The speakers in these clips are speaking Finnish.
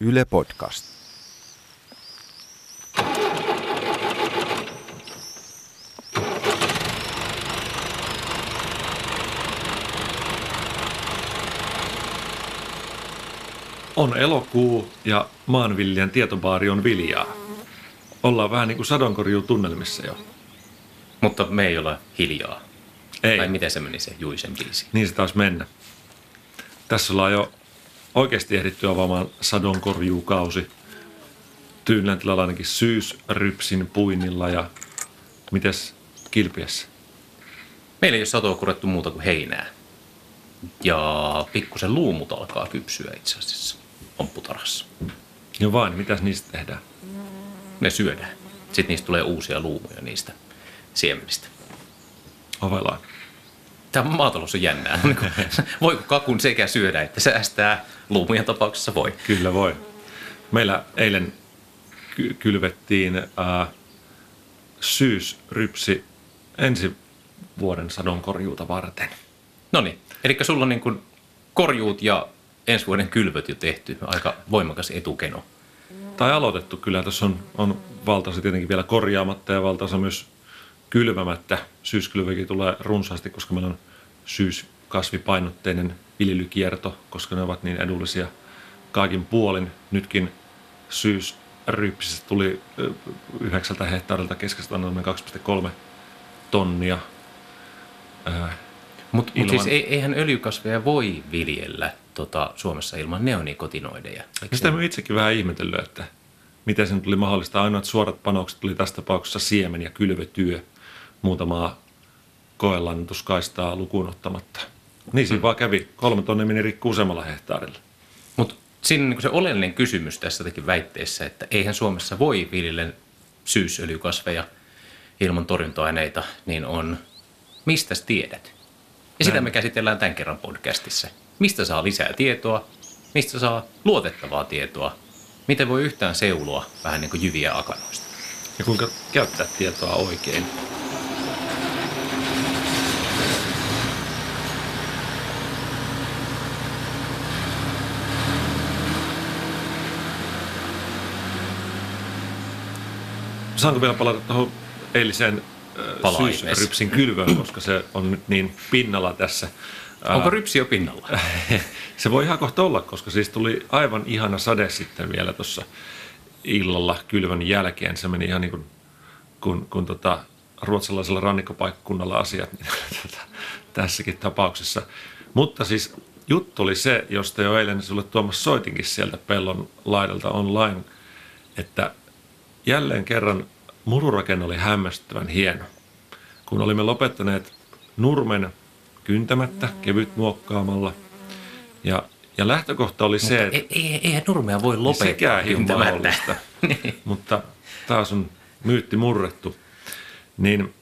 Yle Podcast. On elokuu ja maanviljelijän tietobaari on viljaa. Ollaan vähän niin kuin sadonkorjuutunnelmissa jo. Mutta me ei ole hiljaa. Ei, Tai miten se meni se Juisen biisi? niin se taas mennä. Tässä ollaan jo oikeasti ehditty avaamaan sadonkorjuukausi. Tyynläntilalla ainakin syysrypsin puinnilla ja mites kilpiessä? Meillä ei ole satoa kurettu muuta kuin heinää. Ja pikkusen luumut alkaa kypsyä itse asiassa pompputarhassa. Ja vain, mitäs niistä tehdään? Ne syödään. Sitten niistä tulee uusia luumuja niistä siemenistä. Ovellaan. Tämä maatalous on jännää. Niin Voiko kakun sekä syödä että säästää? Luumujen tapauksessa voi. Kyllä voi. Meillä eilen ky- kylvettiin ää, syysrypsi ensi vuoden sadonkorjuuta varten. No niin, eli sulla on niin kuin korjuut ja ensi vuoden kylvöt jo tehty. Aika voimakas etukeno. Tai aloitettu kyllä. Tässä on, on valtaosa tietenkin vielä korjaamatta ja valtaosa myös kylvämättä. Syyskylväkin tulee runsaasti, koska meillä on syyskasvipainotteinen viljelykierto, koska ne ovat niin edullisia kaikin puolin. Nytkin syysrypsistä tuli yhdeksältä hehtaarilta keskistä noin 2,3 tonnia. Mutta mut Ilman- siis ei, eihän öljykasveja voi viljellä tota, Suomessa ilman neonikotinoideja. Eikö sitä mä itsekin vähän ihmetellyt, että miten sen tuli mahdollista. Ainoat suorat panokset tuli tässä tapauksessa siemen- ja kylvötyö muutamaa koelantuskaistaa lukuun ottamatta. Niin siinä vaan kävi. Kolme tonne meni rikki useammalla hehtaarilla. Mutta siinä niin se oleellinen kysymys tässä jotenkin väitteessä, että eihän Suomessa voi viljellä syysöljykasveja ilman torjunta-aineita, niin on, mistä tiedät? Ja sitä me käsitellään tämän kerran podcastissa. Mistä saa lisää tietoa? Mistä saa luotettavaa tietoa? Miten voi yhtään seulua vähän niin kuin jyviä akanoista? Ja kuinka käyttää tietoa oikein. Saanko vielä palata tuohon eiliseen äh, syysrypsin kylvöön, koska se on nyt niin pinnalla tässä. Ää, Onko rypsi jo pinnalla? se voi ihan kohta olla, koska siis tuli aivan ihana sade sitten vielä tuossa illalla kylvön jälkeen. Se meni ihan niin kuin kun, kun tota, ruotsalaisella rannikkopaikkakunnalla asiat niin, tota, tässäkin tapauksessa. Mutta siis juttu oli se, josta jo eilen sulle Tuomas soitinkin sieltä pellon laidalta online, että jälleen kerran mururakenne oli hämmästyttävän hieno. Kun olimme lopettaneet nurmen kyntämättä, kevyt muokkaamalla, ja, ja lähtökohta oli se, että Ei, ei, eihän nurmea voi lopettaa sekään ei ole kyntämättä. mahdollista. Mutta taas on myytti murrettu. Niin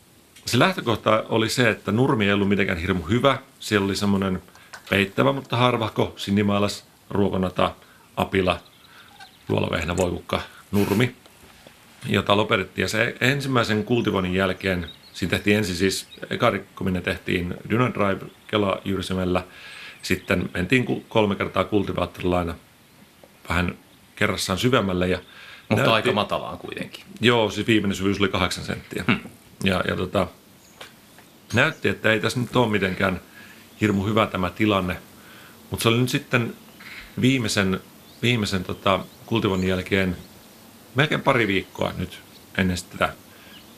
se lähtökohta oli se, että nurmi ei ollut mitenkään hirmu hyvä. Siellä oli semmoinen peittävä, mutta harvahko, sinimaalas, ruokonata, apila, luolavehnä, voikukka, nurmi, jota lopetettiin. Ja se ensimmäisen kultivoinnin jälkeen, siinä tehtiin ensin siis, eka rikkominen tehtiin Dynadrive Kela jyrsimellä, sitten mentiin kolme kertaa kultivaattorilla aina vähän kerrassaan syvemmälle. Ja Mutta näytti- aika matalaan kuitenkin. Joo, siis viimeinen syvyys oli kahdeksan senttiä. Hmm. Ja, ja tota, näytti, että ei tässä nyt ole mitenkään hirmu hyvä tämä tilanne. Mutta se oli nyt sitten viimeisen, viimeisen tota, kultivoinnin jälkeen melkein pari viikkoa nyt ennen sitä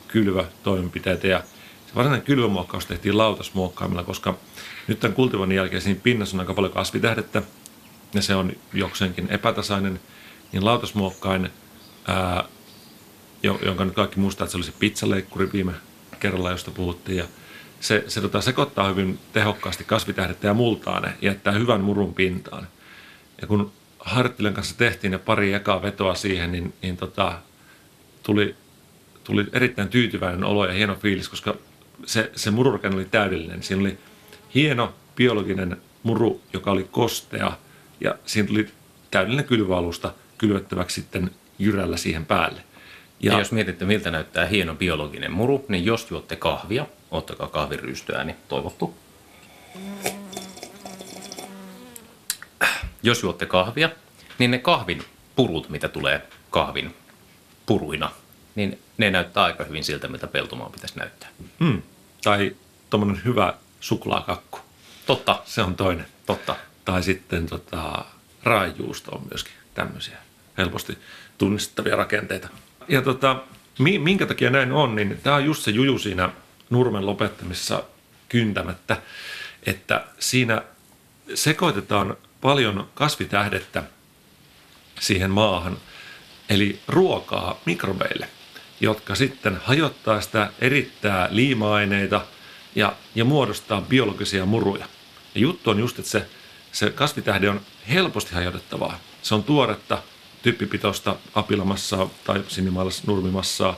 kylvätoimenpiteitä. Ja se varsinainen kylvämuokkaus tehtiin lautasmuokkaamilla, koska nyt tämän kultivoinnin jälkeen siinä pinnassa on aika paljon kasvitähdettä ja se on jokseenkin epätasainen, niin lautasmuokkain ää, jo- jonka nyt kaikki muistaa, että se oli se pizzaleikkuri viime kerralla, josta puhuttiin. Ja se, se tota, sekoittaa hyvin tehokkaasti kasvitähdettä ja multaa ne, ja jättää hyvän murun pintaan. Ja kun Harttilen kanssa tehtiin ne pari ekaa vetoa siihen, niin, niin tota, tuli, tuli erittäin tyytyväinen olo ja hieno fiilis, koska se, se mururakenne oli täydellinen. Siinä oli hieno biologinen muru, joka oli kostea, ja siinä tuli täydellinen kylvöalusta kylvettäväksi sitten jyrällä siihen päälle. Ja, ja jos mietitte, miltä näyttää hieno biologinen muru, niin jos juotte kahvia, ottakaa kahviryystyä, niin toivottu. Jos juotte kahvia, niin ne kahvin purut, mitä tulee kahvin puruina, niin ne näyttää aika hyvin siltä, miltä peltomaan pitäisi näyttää. Hmm. Tai tuommoinen hyvä suklaakakku. Totta, Se on toinen. totta. Tai sitten tota, raajuusto on myöskin tämmöisiä helposti tunnistettavia rakenteita. Ja tota, mi- minkä takia näin on, niin tämä on just se juju siinä nurmen lopettamisessa kyntämättä, että siinä sekoitetaan paljon kasvitähdettä siihen maahan, eli ruokaa mikrobeille, jotka sitten hajottaa sitä, erittää liima-aineita ja, ja muodostaa biologisia muruja. Ja juttu on just, että se, se kasvitähde on helposti hajotettavaa. Se on tuoretta, typpipitoista apilamassaa tai sinimaalais nurmimassaa.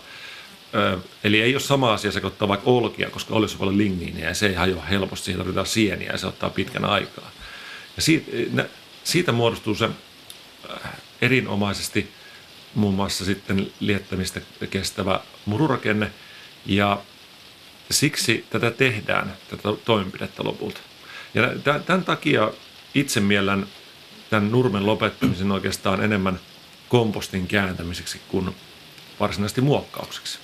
Ö, eli ei ole sama asia sekoittaa vaikka olkia, koska olisi paljon ligniiniä ja se ei hajoa helposti. Siihen tarvitaan sieniä ja se ottaa pitkän aikaa. Ja siitä, nä- siitä muodostuu se äh, erinomaisesti muun muassa sitten liettämistä kestävä mururakenne ja siksi tätä tehdään, tätä toimenpidettä lopulta. Ja tä- tämän takia itse miellän tämän nurmen lopettamisen oikeastaan enemmän kompostin kääntämiseksi kuin varsinaisesti muokkaukseksi.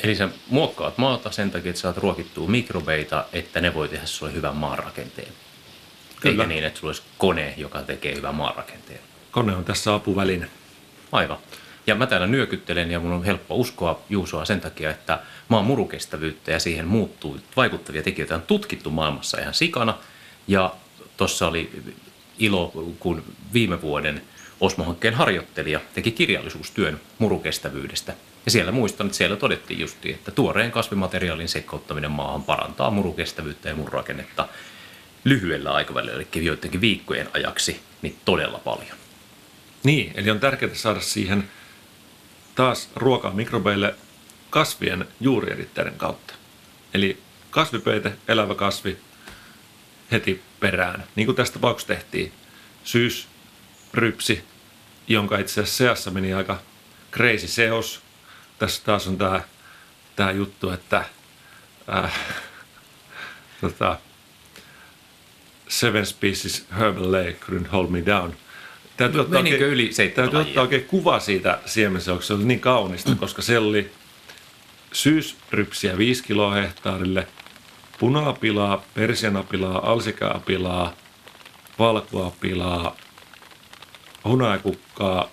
Eli sä muokkaat maata sen takia, että saat ruokittua mikrobeita, että ne voi tehdä sulle hyvän maanrakenteen. Kyllä. Eikä niin, että sulla olisi kone, joka tekee hyvän maanrakenteen. Kone on tässä apuväline. Aivan. Ja mä täällä nyökyttelen ja mun on helppo uskoa Juusoa sen takia, että maan murukestävyyttä ja siihen muuttuu vaikuttavia tekijöitä on tutkittu maailmassa ihan sikana. Ja tuossa oli ilo, kun viime vuoden Osmo-hankkeen harjoittelija teki kirjallisuustyön murukestävyydestä. Ja siellä muistan, että siellä todettiin justi, että tuoreen kasvimateriaalin sekoittaminen maahan parantaa murukestävyyttä ja mururakennetta lyhyellä aikavälillä, eli joidenkin viikkojen ajaksi, niin todella paljon. Niin, eli on tärkeää saada siihen taas ruokaa mikrobeille kasvien juurieritteiden kautta. Eli kasvipeite, elävä kasvi heti perään. Niin kuin tässä tapauksessa tehtiin. Syys, rypsi, jonka itse asiassa seassa meni aika crazy seos. Tässä taas on tämä, tämä juttu, että äh, tota, Seven species herbal lake couldn't hold me down. Täytyy ottaa, Menikö oikein, yli täytyy ottaa oikein kuva siitä siemenseoksesta. Se oli niin kaunista, koska siellä oli syysrypsiä 5 kiloa hehtaarille, punaapilaa, persianapilaa, alsikaapilaa, valkuapilaa, hunajakukkaa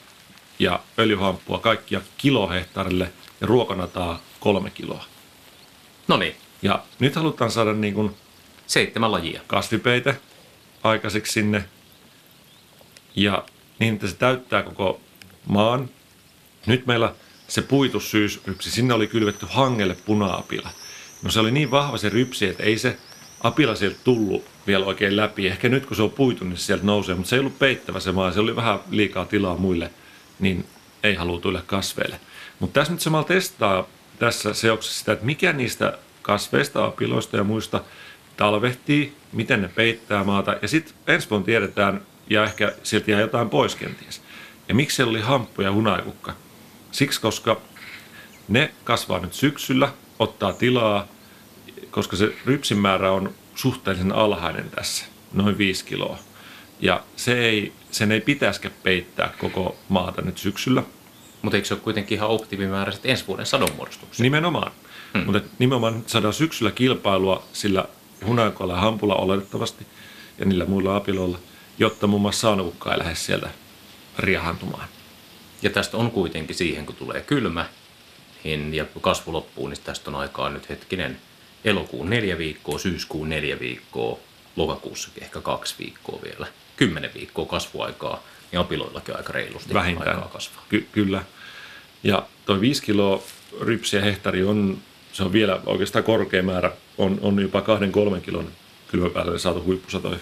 ja öljyhamppua kaikkia kilo hehtaarille ja ruokanataa kolme kiloa. No niin, Ja nyt halutaan saada niin kuin seitsemän lajia. kasvipeite aikaiseksi sinne. Ja niin, että se täyttää koko maan. Nyt meillä se puitussyysrypsi, sinne oli kylvetty hangelle puna-apila. No se oli niin vahva se rypsi, että ei se apila sieltä tullut vielä oikein läpi. Ehkä nyt kun se on puitu, niin se sieltä nousee, mutta se ei ollut peittävä se maa. Se oli vähän liikaa tilaa muille, niin ei halutuille kasveille. Mutta tässä nyt samalla testaa tässä seoksessa sitä, että mikä niistä kasveista, apiloista ja muista talvehtii, miten ne peittää maata. Ja sitten ensi vuonna tiedetään, ja ehkä sieltä jää jotain pois kenties. Ja miksi siellä oli hamppu ja hunajakukka? Siksi, koska ne kasvaa nyt syksyllä, ottaa tilaa, koska se rypsin määrä on suhteellisen alhainen tässä, noin 5 kiloa. Ja se ei, sen ei pitäisikään peittää koko maata nyt syksyllä. Mutta eikö se ole kuitenkin ihan optimimäärä sitten ensi vuoden sadonmuodostukseen? Nimenomaan. Hmm. Mutta nimenomaan saadaan syksyllä kilpailua sillä hunajakolla ja hampulla oletettavasti ja niillä muilla apiloilla, jotta muun muassa saunakukka ei lähde sieltä riahantumaan. Ja tästä on kuitenkin siihen, kun tulee kylmä niin, ja kasvu loppuu, niin tästä on aikaa nyt hetkinen elokuun neljä viikkoa, syyskuun neljä viikkoa, lokakuussakin ehkä kaksi viikkoa vielä. Kymmenen viikkoa kasvuaikaa ja apiloillakin aika reilusti Vähintään. aikaa kasvaa. Ky- kyllä. Ja toi 5 kiloa rypsiä hehtaari on, se on vielä oikeastaan korkea määrä, on, on jopa kahden kolmen kilon kylvöpäälle saatu huippusatoja.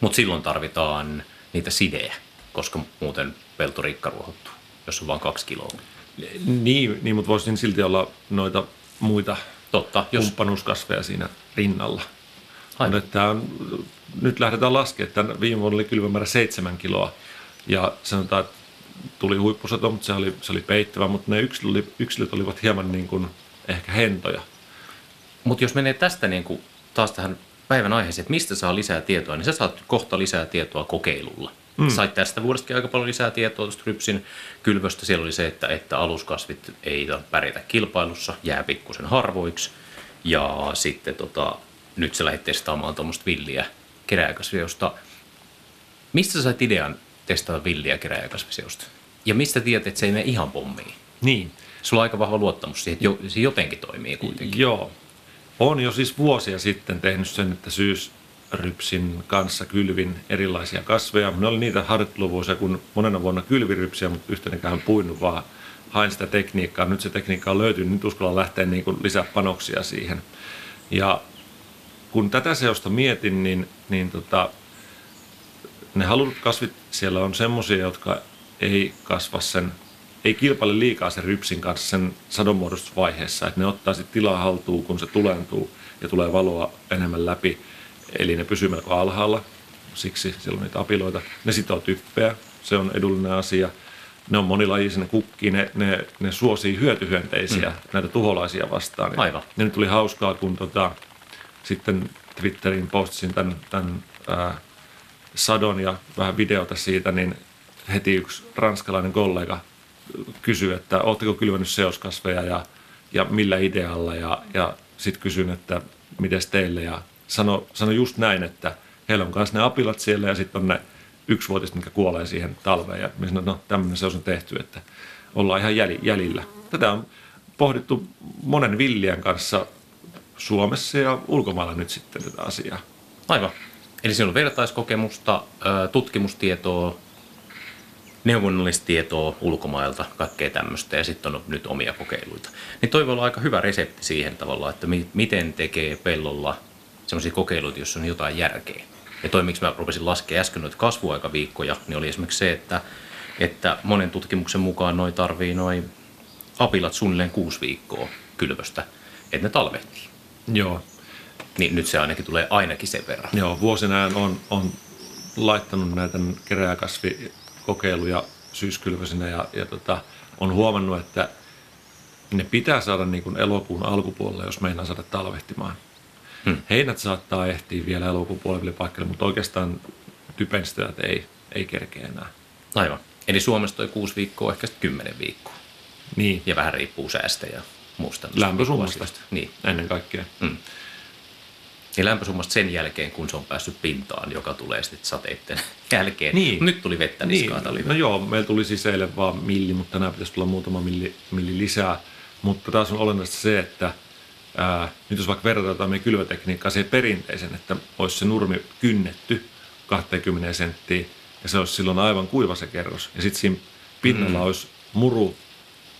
Mutta silloin tarvitaan niitä sidejä, koska muuten pelto rikkaruohottuu, jos on vain kaksi kiloa. Niin, niin mutta voisin silti olla noita muita Totta, jos kumppanuuskasveja siinä rinnalla. Aivan. Mutta tämä on, nyt lähdetään laskemaan, että viime vuonna oli kylvämäärä seitsemän kiloa. Ja sanotaan, että tuli huippusato, mutta se oli, se oli peittävä, mutta ne yksilöt, yksilöt olivat hieman niin kuin ehkä hentoja. Mutta jos menee tästä niin kuin taas tähän päivän aiheeseen, että mistä saa lisää tietoa, niin sä saat kohta lisää tietoa kokeilulla. Mm. Sait tästä vuodestakin aika paljon lisää tietoa tuosta rypsin kylvöstä. Siellä oli se, että, että aluskasvit ei pärjätä kilpailussa, jää pikkusen harvoiksi. Ja sitten tota, nyt sä lähdit testaamaan tuommoista villiä kerääkasviosta. Mistä sä sait idean testata villiä kerääkasvisiosta? Ja mistä tiedät, että se ei mene ihan pommiin? Niin. Sulla on aika vahva luottamus siihen, että se jotenkin toimii kuitenkin. Joo. On jo siis vuosia sitten tehnyt sen, että syysrypsin kanssa kylvin erilaisia kasveja. Ne oli niitä harjoitteluvuosia, kun monena vuonna kylvirypsiä, mutta yhtenenkään puinut, vaan hain sitä tekniikkaa. Nyt se tekniikka on löytynyt, nyt uskallan lähteä niin kuin lisää panoksia siihen. Ja kun tätä seosta mietin, niin, niin tota, ne halutut kasvit siellä on semmoisia, jotka ei kasva sen, ei kilpaile liikaa sen rypsin kanssa sen sadonmuodostusvaiheessa, että ne ottaa sitten tilaa haltuun, kun se tulentuu ja tulee valoa enemmän läpi. Eli ne pysyy melko alhaalla, siksi siellä on niitä apiloita. Ne sitoo typpeä, se on edullinen asia. Ne on monilajisia, ne kukkii, ne, ne, ne suosii hyötyhyönteisiä, mm. näitä tuholaisia vastaan. Aivan. Ja nyt tuli hauskaa, kun tota, sitten Twitteriin postasin tämän, tämän ää, sadon ja vähän videota siitä, niin heti yksi ranskalainen kollega kysyi, että oletteko kylvänyt seoskasveja ja, ja millä idealla ja, ja sitten kysyin, että miten teille ja sano, sano just näin, että heillä on myös ne apilat siellä ja sitten on ne yksivuotiset, mitkä kuolee siihen talveen ja minä sanoin, no tämmöinen se on tehty, että ollaan ihan jäljillä. Tätä on pohdittu monen villien kanssa Suomessa ja ulkomailla nyt sitten tätä asiaa. Aivan. Eli siinä on vertaiskokemusta, tutkimustietoa, neuvonnollista tietoa ulkomailta, kaikkea tämmöistä, ja sitten on nyt omia kokeiluita. Niin toi voi olla aika hyvä resepti siihen tavallaan, että mi- miten tekee pellolla sellaisia kokeiluita, joissa on jotain järkeä. Ja toi, miksi mä rupesin laskea äsken noita kasvuaikaviikkoja, niin oli esimerkiksi se, että, että monen tutkimuksen mukaan noi tarvii noin apilat suunnilleen kuusi viikkoa kylvöstä, että ne talvehtii. Joo. Niin nyt se ainakin tulee ainakin sen verran. Joo, vuosina on, on laittanut näitä kerääkasvikokeiluja syyskylvösinä ja, ja tota, on huomannut, että ne pitää saada niin kuin elokuun alkupuolella, jos meinaa saada talvehtimaan. Hmm. Heinät saattaa ehtiä vielä elokuun puolelle paikalle, mutta oikeastaan typenstöjät ei, ei kerkeä enää. Aivan. Eli Suomessa toi kuusi viikkoa, ehkä kymmenen viikkoa. Niin. Ja vähän riippuu säästä ja muusta. Lämpösummasta Niin. ennen kaikkea. Mm. Ja lämpösummasta sen jälkeen, kun se on päässyt pintaan, joka tulee sitten sateitten jälkeen. Niin. Nyt tuli vettä niskaan. Niin. No joo, meillä tuli siis eilen vaan milli, mutta tänään pitäisi tulla muutama milli, milli lisää. Mutta taas on olennaista se, että ää, nyt jos vaikka verrataan meidän kylvätekniikkaa siihen perinteisen, että olisi se nurmi kynnetty 20 senttiä ja se olisi silloin aivan kuiva se kerros. Ja sitten siinä pinnalla mm. olisi muru,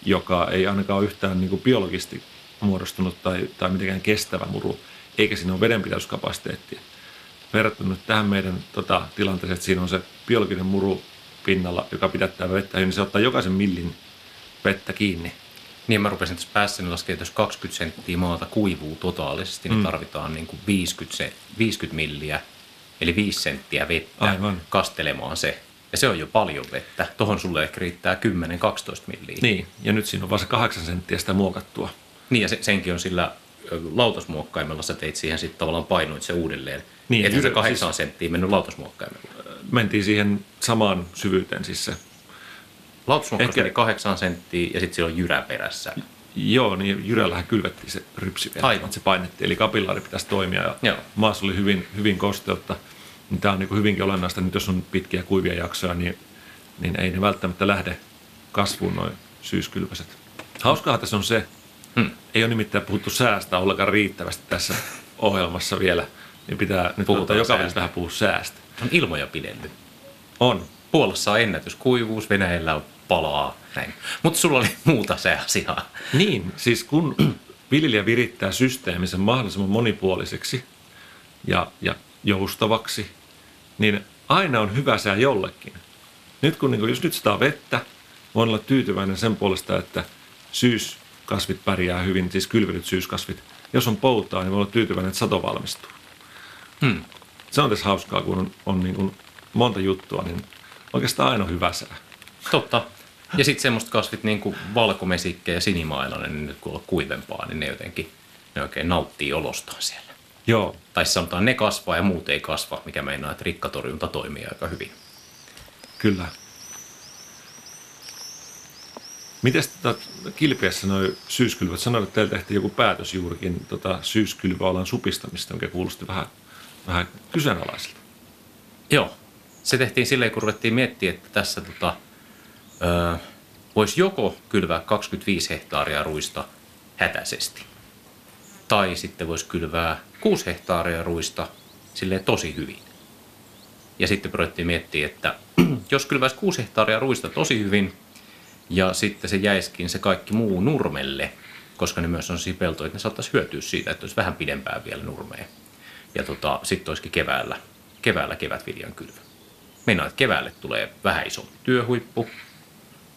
joka ei ainakaan ole yhtään niin kuin biologisesti muodostunut tai, tai mitenkään kestävä muru, eikä siinä ole vedenpidätyskapasiteettia. Verrattuna tähän meidän tota, tilanteeseen, että siinä on se biologinen muru pinnalla, joka pidättää vettä, niin se ottaa jokaisen millin vettä kiinni. Niin mä rupesin tässä päässä niin laskemaan, että jos 20 senttiä maata kuivuu totaalisesti, niin mm. tarvitaan niin kuin 50, se, 50 milliä, eli 5 senttiä vettä Aivan. kastelemaan se. Ja se on jo paljon vettä. Tuohon sulle ehkä riittää 10-12 milliä. Niin, ja nyt siinä on vain se 8 senttiä sitä muokattua. Niin, ja se, senkin on sillä lautasmuokkaimella sä teit siihen sitten tavallaan painoit se uudelleen. Niin, Että se jyrä- kahdeksan siis- senttiä mennyt lautasmuokkaimella. Mentiin siihen samaan syvyyteen siis se. Lautasmuokkaus Ehkä- meni kahdeksan senttiä ja sitten siellä on jyrä perässä. Joo, niin Jyrällähän kylvettiin se rypsi vielä, Aivan. se painettiin. Eli kapillaari pitäisi toimia ja Joo. maassa oli hyvin, hyvin kosteutta. Niin tämä on niin hyvinkin olennaista. Nyt jos on pitkiä kuivia jaksoja, niin, niin ei ne välttämättä lähde kasvuun noin syyskylväset. Hauskaa tässä on se, Hmm. ei ole nimittäin puhuttu säästä ollenkaan riittävästi tässä ohjelmassa vielä. Niin pitää nyt Puhutaan joka säästä. välissä vähän puhua säästä. On ilmoja pidetty. On. Puolassa on ennätyskuivuus, Venäjällä on palaa. Mutta sulla oli muuta se asiaa. Niin, siis kun viljelijä virittää systeemisen mahdollisimman monipuoliseksi ja, ja joustavaksi, niin aina on hyvä sää jollekin. Nyt kun niin jos nyt sitä vettä, voin olla tyytyväinen sen puolesta, että syyskasvit pärjää hyvin, siis kylvetyt syyskasvit. Jos on poutaa, niin voi olla tyytyväinen, että sato valmistuu. Hmm. Se on tässä hauskaa, kun on, on niin kuin monta juttua, niin oikeastaan aina hyvä sää. Totta. Ja sitten semmoista kasvit niin kuin valkomesikkä ja sinimailainen, niin nyt kun on kuivempaa, niin ne jotenkin ne oikein nauttii olostaan siellä. Joo, Tai sanotaan ne kasvaa ja muut ei kasva, mikä meinaa, että rikkatorjunta toimii aika hyvin. Kyllä. Miten tota, kilpiessä noin syyskylvät? Sanoit, että teillä tehtiin joku päätös juurikin tota, syyskylväalan supistamista, mikä kuulosti vähän, vähän kyseenalaiselta. Joo. Se tehtiin silleen, kun ruvettiin miettiä, että tässä tota, ö, voisi joko kylvää 25 hehtaaria ruista hätäisesti, tai sitten voisi kylvää 6 hehtaaria ruista silleen tosi hyvin. Ja sitten ruvettiin miettiä, että jos kylväisi 6 hehtaaria ruista tosi hyvin, ja sitten se jäiskin se kaikki muu nurmelle, koska ne myös on peltoja, että ne saattaisi hyötyä siitä, että olisi vähän pidempään vielä nurmeen. Ja tota, sitten olisikin keväällä, keväällä kevätviljan kylvö. Meinaa, että keväälle tulee vähän isompi työhuippu,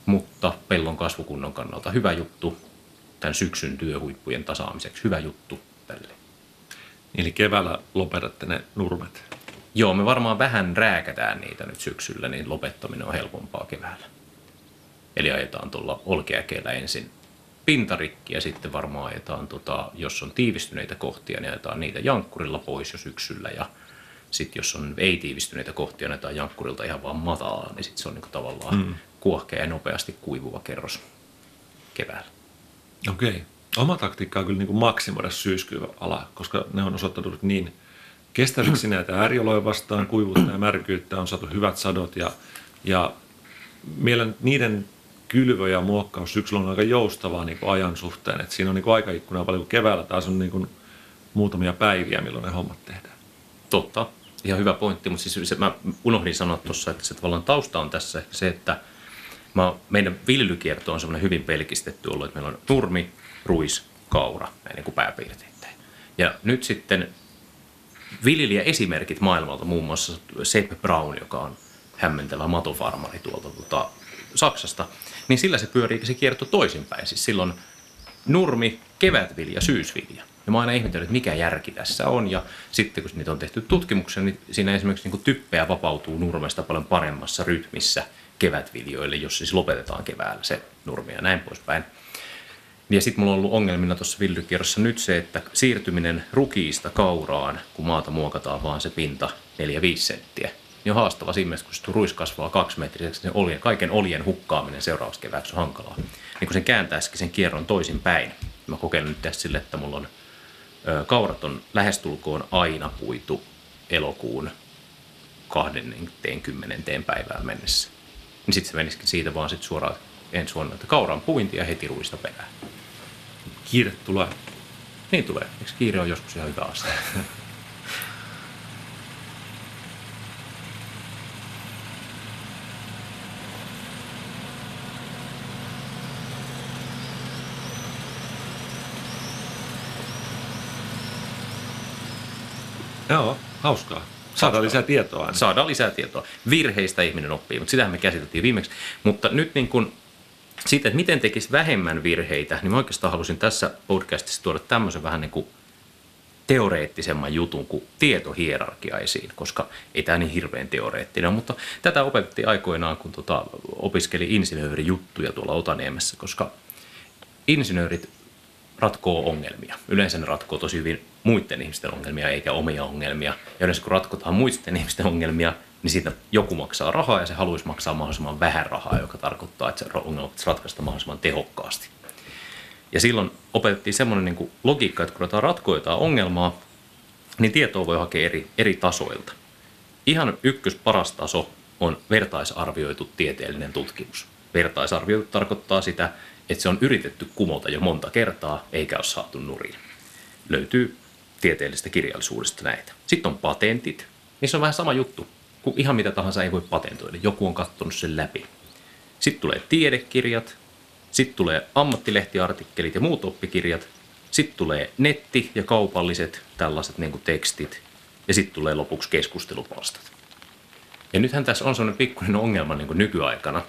mutta pellon kasvukunnon kannalta hyvä juttu tämän syksyn työhuippujen tasaamiseksi. Hyvä juttu tälle. Eli keväällä lopetatte ne nurmet. Joo, me varmaan vähän rääkätään niitä nyt syksyllä, niin lopettaminen on helpompaa keväällä. Eli ajetaan tuolla olkeäkeellä ensin pintarikki ja sitten varmaan ajetaan, tota, jos on tiivistyneitä kohtia, niin ajetaan niitä jankkurilla pois jo syksyllä ja sitten jos on ei-tiivistyneitä kohtia, niin ajetaan jankkurilta ihan vaan matalaan, niin sitten se on niin tavallaan mm. kuohkea ja nopeasti kuivuva kerros keväällä. Okei. Okay. Oma taktiikka on kyllä niin kuin maksimoida ala, koska ne on osoittautunut niin kestäviksi näitä äärioloja vastaan, kuivuutta ja märkyyttä, on saatu hyvät sadot ja, ja mielen niiden kylvö ja muokkaus syksyllä on aika joustavaa niin ajan suhteen. Et siinä on niin aikaikkunaa paljon, kun keväällä taas on niin kuin muutamia päiviä, milloin ne hommat tehdään. Totta. Ihan hyvä pointti, mutta siis se, mä unohdin sanoa tuossa, että se tavallaan tausta on tässä ehkä se, että mä, meidän viljelykierto on semmoinen hyvin pelkistetty ollut, että meillä on nurmi, ruis, kaura, näin niin kuin. Ja nyt sitten viljelijäesimerkit maailmalta, muun muassa Sepp Brown, joka on hämmentävä matofarmari tuolta tuota, Saksasta, niin sillä se pyörii se kierto toisinpäin. Siis silloin nurmi, kevätvilja, syysvilja. Ja mä oon aina ihmetellyt, että mikä järki tässä on. Ja sitten kun niitä on tehty tutkimuksia, niin siinä esimerkiksi niin typpeä vapautuu nurmesta paljon paremmassa rytmissä kevätviljoille, jos siis lopetetaan keväällä se nurmi ja näin poispäin. Ja sitten mulla on ollut ongelmina tuossa viljelykierrossa nyt se, että siirtyminen rukiista kauraan, kun maata muokataan vaan se pinta 4-5 senttiä, niin on haastava siinä mielessä, kun se ruis kasvaa kaksimetriseksi, niin olien, kaiken oljen hukkaaminen seuraavaksi kevääksi on hankalaa. Niin kun sen kääntäisikin sen kierron toisin päin, mä kokeilen nyt tässä sille, että mulla on ö, kaurat on lähestulkoon aina puitu elokuun 20. päivään mennessä. Niin sitten se menisikin siitä vaan sit suoraan ensi vuonna, että kauran puinti ja heti ruista perään. Kiire tulee. Niin tulee. Eikö kiire on joskus ihan hyvä asia? Joo, hauskaa. Saadaan lisää tietoa aina. Saadaan lisää tietoa. Virheistä ihminen oppii, mutta sitähän me käsiteltiin viimeksi. Mutta nyt niin kuin siitä, että miten tekisi vähemmän virheitä, niin mä oikeastaan halusin tässä podcastissa tuoda tämmöisen vähän niin kuin teoreettisemman jutun kuin tietohierarkia esiin, koska ei tämä niin hirveän teoreettinen mutta tätä opetettiin aikoinaan, kun tota, opiskeli insinöörijuttuja tuolla Otaniemessä, koska insinöörit ratkoo ongelmia. Yleensä ne ratkoo tosi hyvin muiden ihmisten ongelmia eikä omia ongelmia. Ja yleensä kun ratkotaan muiden ihmisten ongelmia, niin siitä joku maksaa rahaa ja se haluaisi maksaa mahdollisimman vähän rahaa, joka tarkoittaa, että se ongelma pitäisi ratkaista mahdollisimman tehokkaasti. Ja silloin opetettiin semmoinen niin logiikka, että kun ratkoa ongelmaa, niin tietoa voi hakea eri, eri tasoilta. Ihan ykkös paras taso on vertaisarvioitu tieteellinen tutkimus. Vertaisarvioitu tarkoittaa sitä, että se on yritetty kumota jo monta kertaa, eikä ole saatu nurin. Löytyy tieteellisestä kirjallisuudesta näitä. Sitten on patentit. Niissä on vähän sama juttu, kun ihan mitä tahansa ei voi patentoida. Joku on katsonut sen läpi. Sitten tulee tiedekirjat, sitten tulee ammattilehtiartikkelit ja muut oppikirjat, sitten tulee netti ja kaupalliset tällaiset niin kuin tekstit, ja sitten tulee lopuksi keskustelupalstat. Ja nythän tässä on sellainen pikkuinen ongelma niin kuin nykyaikana,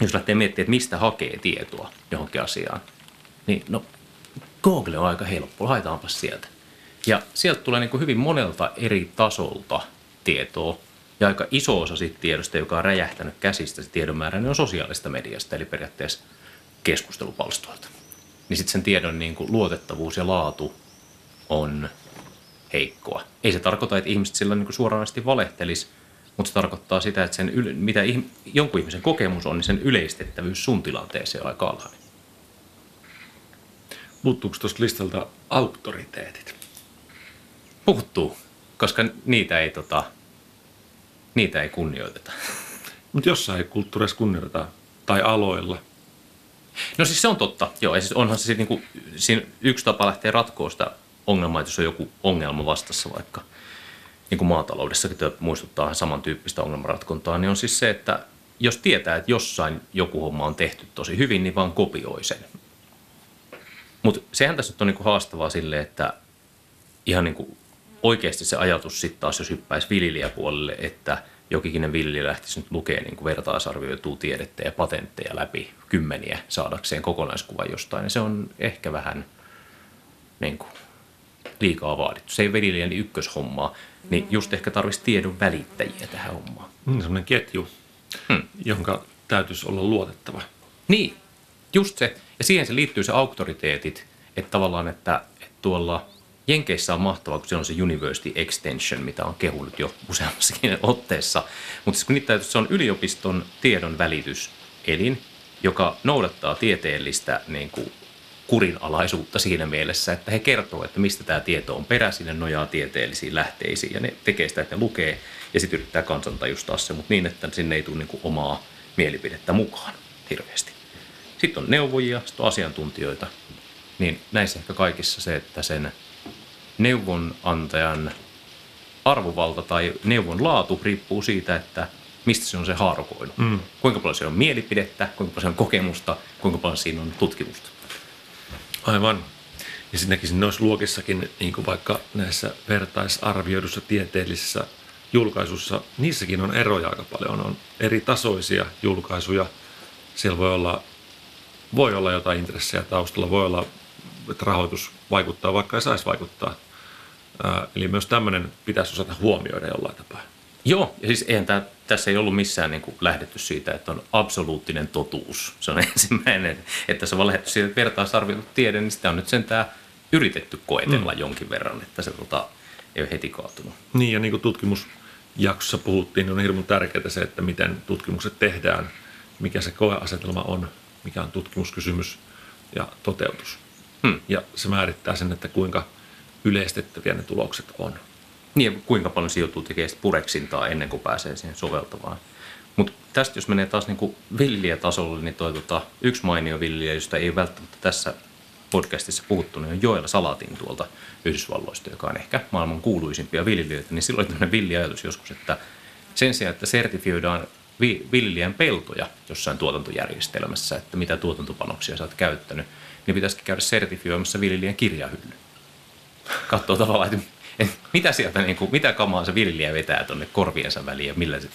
jos lähtee miettimään, että mistä hakee tietoa johonkin asiaan, niin no Google on aika helppo, haetaanpa sieltä. Ja sieltä tulee niin kuin hyvin monelta eri tasolta tietoa, ja aika iso osa siitä tiedosta, joka on räjähtänyt käsistä, se tiedon määrä, niin on sosiaalista mediasta, eli periaatteessa keskustelupalstoilta. Niin sitten sen tiedon niin kuin luotettavuus ja laatu on heikkoa. Ei se tarkoita, että ihmiset sillä niin suoranaisesti valehtelisi, mutta se tarkoittaa sitä, että sen yle, mitä ihm, jonkun ihmisen kokemus on, niin sen yleistettävyys sun tilanteeseen on aika alhainen. Puuttuuko tuosta listalta auktoriteetit? Puuttuu, koska niitä ei, tota, niitä ei kunnioiteta. Mutta jossain kulttuureissa kunnioitetaan, tai aloilla. No siis se on totta, joo. Ja siis onhan se niinku, siinä yksi tapa lähteä ratkoa sitä ongelmaa, että jos on joku ongelma vastassa vaikka niin kuin maataloudessakin työ muistuttaa samantyyppistä ongelmanratkontaa, niin on siis se, että jos tietää, että jossain joku homma on tehty tosi hyvin, niin vaan kopioi sen. Mutta sehän tässä nyt on niinku haastavaa sille, että ihan niinku oikeasti se ajatus sitten taas, jos hyppäisi viljelijäpuolelle, että jokikinen viljelijä lähtisi nyt lukemaan niin vertaisarvioitua tiedettä ja patentteja läpi kymmeniä saadakseen kokonaiskuvan jostain, niin se on ehkä vähän niin kuin, liikaa vaadittu. Se ei viljelijän ykköshommaa, niin just ehkä tarvitsisi tiedon välittäjiä tähän hommaan. Mm, sellainen ketju, hmm. jonka täytyisi olla luotettava. Niin, just se. Ja siihen se liittyy se auktoriteetit, että tavallaan, että, että tuolla Jenkeissä on mahtavaa, kun siellä on se University Extension, mitä on kehunut jo useammassakin otteessa. Mutta siis kun niitä se on yliopiston tiedon välityselin, joka noudattaa tieteellistä niin kuin, kurinalaisuutta siinä mielessä, että he kertoo, että mistä tämä tieto on peräisin ja nojaa tieteellisiin lähteisiin ja ne tekee sitä, että ne lukee ja sitten yrittää kansantajustaa se, mutta niin, että sinne ei tule niin kuin omaa mielipidettä mukaan hirveästi. Sitten on neuvojia, sitten on asiantuntijoita, niin näissä ehkä kaikissa se, että sen neuvonantajan arvovalta tai neuvon laatu riippuu siitä, että mistä se on se haarukoinut. Mm. Kuinka paljon se on mielipidettä, kuinka paljon se on kokemusta, kuinka paljon siinä on tutkimusta. Aivan. Ja sitten näkisin noissa luokissakin, niin kuin vaikka näissä vertaisarvioidussa tieteellisissä julkaisuissa, niissäkin on eroja aika paljon. On eri tasoisia julkaisuja. Siellä voi olla, voi olla jotain intressejä taustalla, voi olla, että rahoitus vaikuttaa, vaikka ei saisi vaikuttaa. Eli myös tämmöinen pitäisi osata huomioida jollain tapaa. Joo, ja siis eihän tämä, tässä ei ollut missään niin kuin lähdetty siitä, että on absoluuttinen totuus. Se on ensimmäinen, että tässä on lähdetty siitä, että vertaisarvioitu tiede, niin sitä on nyt sentään yritetty koetella mm. jonkin verran, että se tota, ei ole heti kaatunut. Niin, ja niin kuin tutkimusjaksossa puhuttiin, niin on hirveän tärkeää se, että miten tutkimukset tehdään, mikä se koeasetelma on, mikä on tutkimuskysymys ja toteutus. Hmm. Ja se määrittää sen, että kuinka yleistettäviä ne tulokset on. Niin, kuinka paljon se joutuu tekemään pureksintaa ennen kuin pääsee siihen soveltavaan. Mutta tästä jos menee taas niinku viljelijätasolle, niin toi tota, yksi mainio viljelijä, josta ei välttämättä tässä podcastissa puhuttu, niin on Joel Salatin tuolta Yhdysvalloista, joka on ehkä maailman kuuluisimpia viljelijöitä, niin silloin tämmöinen villiajatus joskus, että sen sijaan, että sertifioidaan viljelijän peltoja jossain tuotantojärjestelmässä, että mitä tuotantopanoksia sä oot käyttänyt, niin pitäisikin käydä sertifioimassa viljelijän kirjahylly. Katsoo tavallaan, että mitä sieltä, niin kuin, mitä kamaa se viljelijä vetää tuonne korviensa väliin ja millä se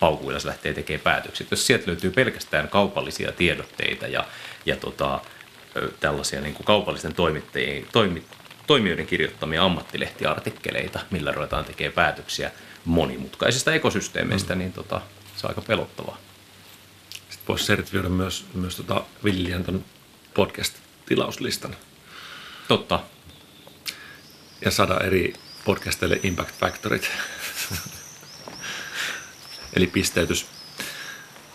paukuilla se lähtee tekemään päätöksiä. Jos sieltä löytyy pelkästään kaupallisia tiedotteita ja, ja tota, tällaisia niin kuin kaupallisten toimittajien, toimi, toimijoiden kirjoittamia ammattilehtiartikkeleita, millä ruvetaan tekemään päätöksiä monimutkaisista ekosysteemeistä, mm. niin tota, se on aika pelottavaa. Sitten voisi sertifioida myös, myös tota viljelijän podcast-tilauslistan. Totta. Ja saada eri podcasteille impact factorit. Eli pisteytys.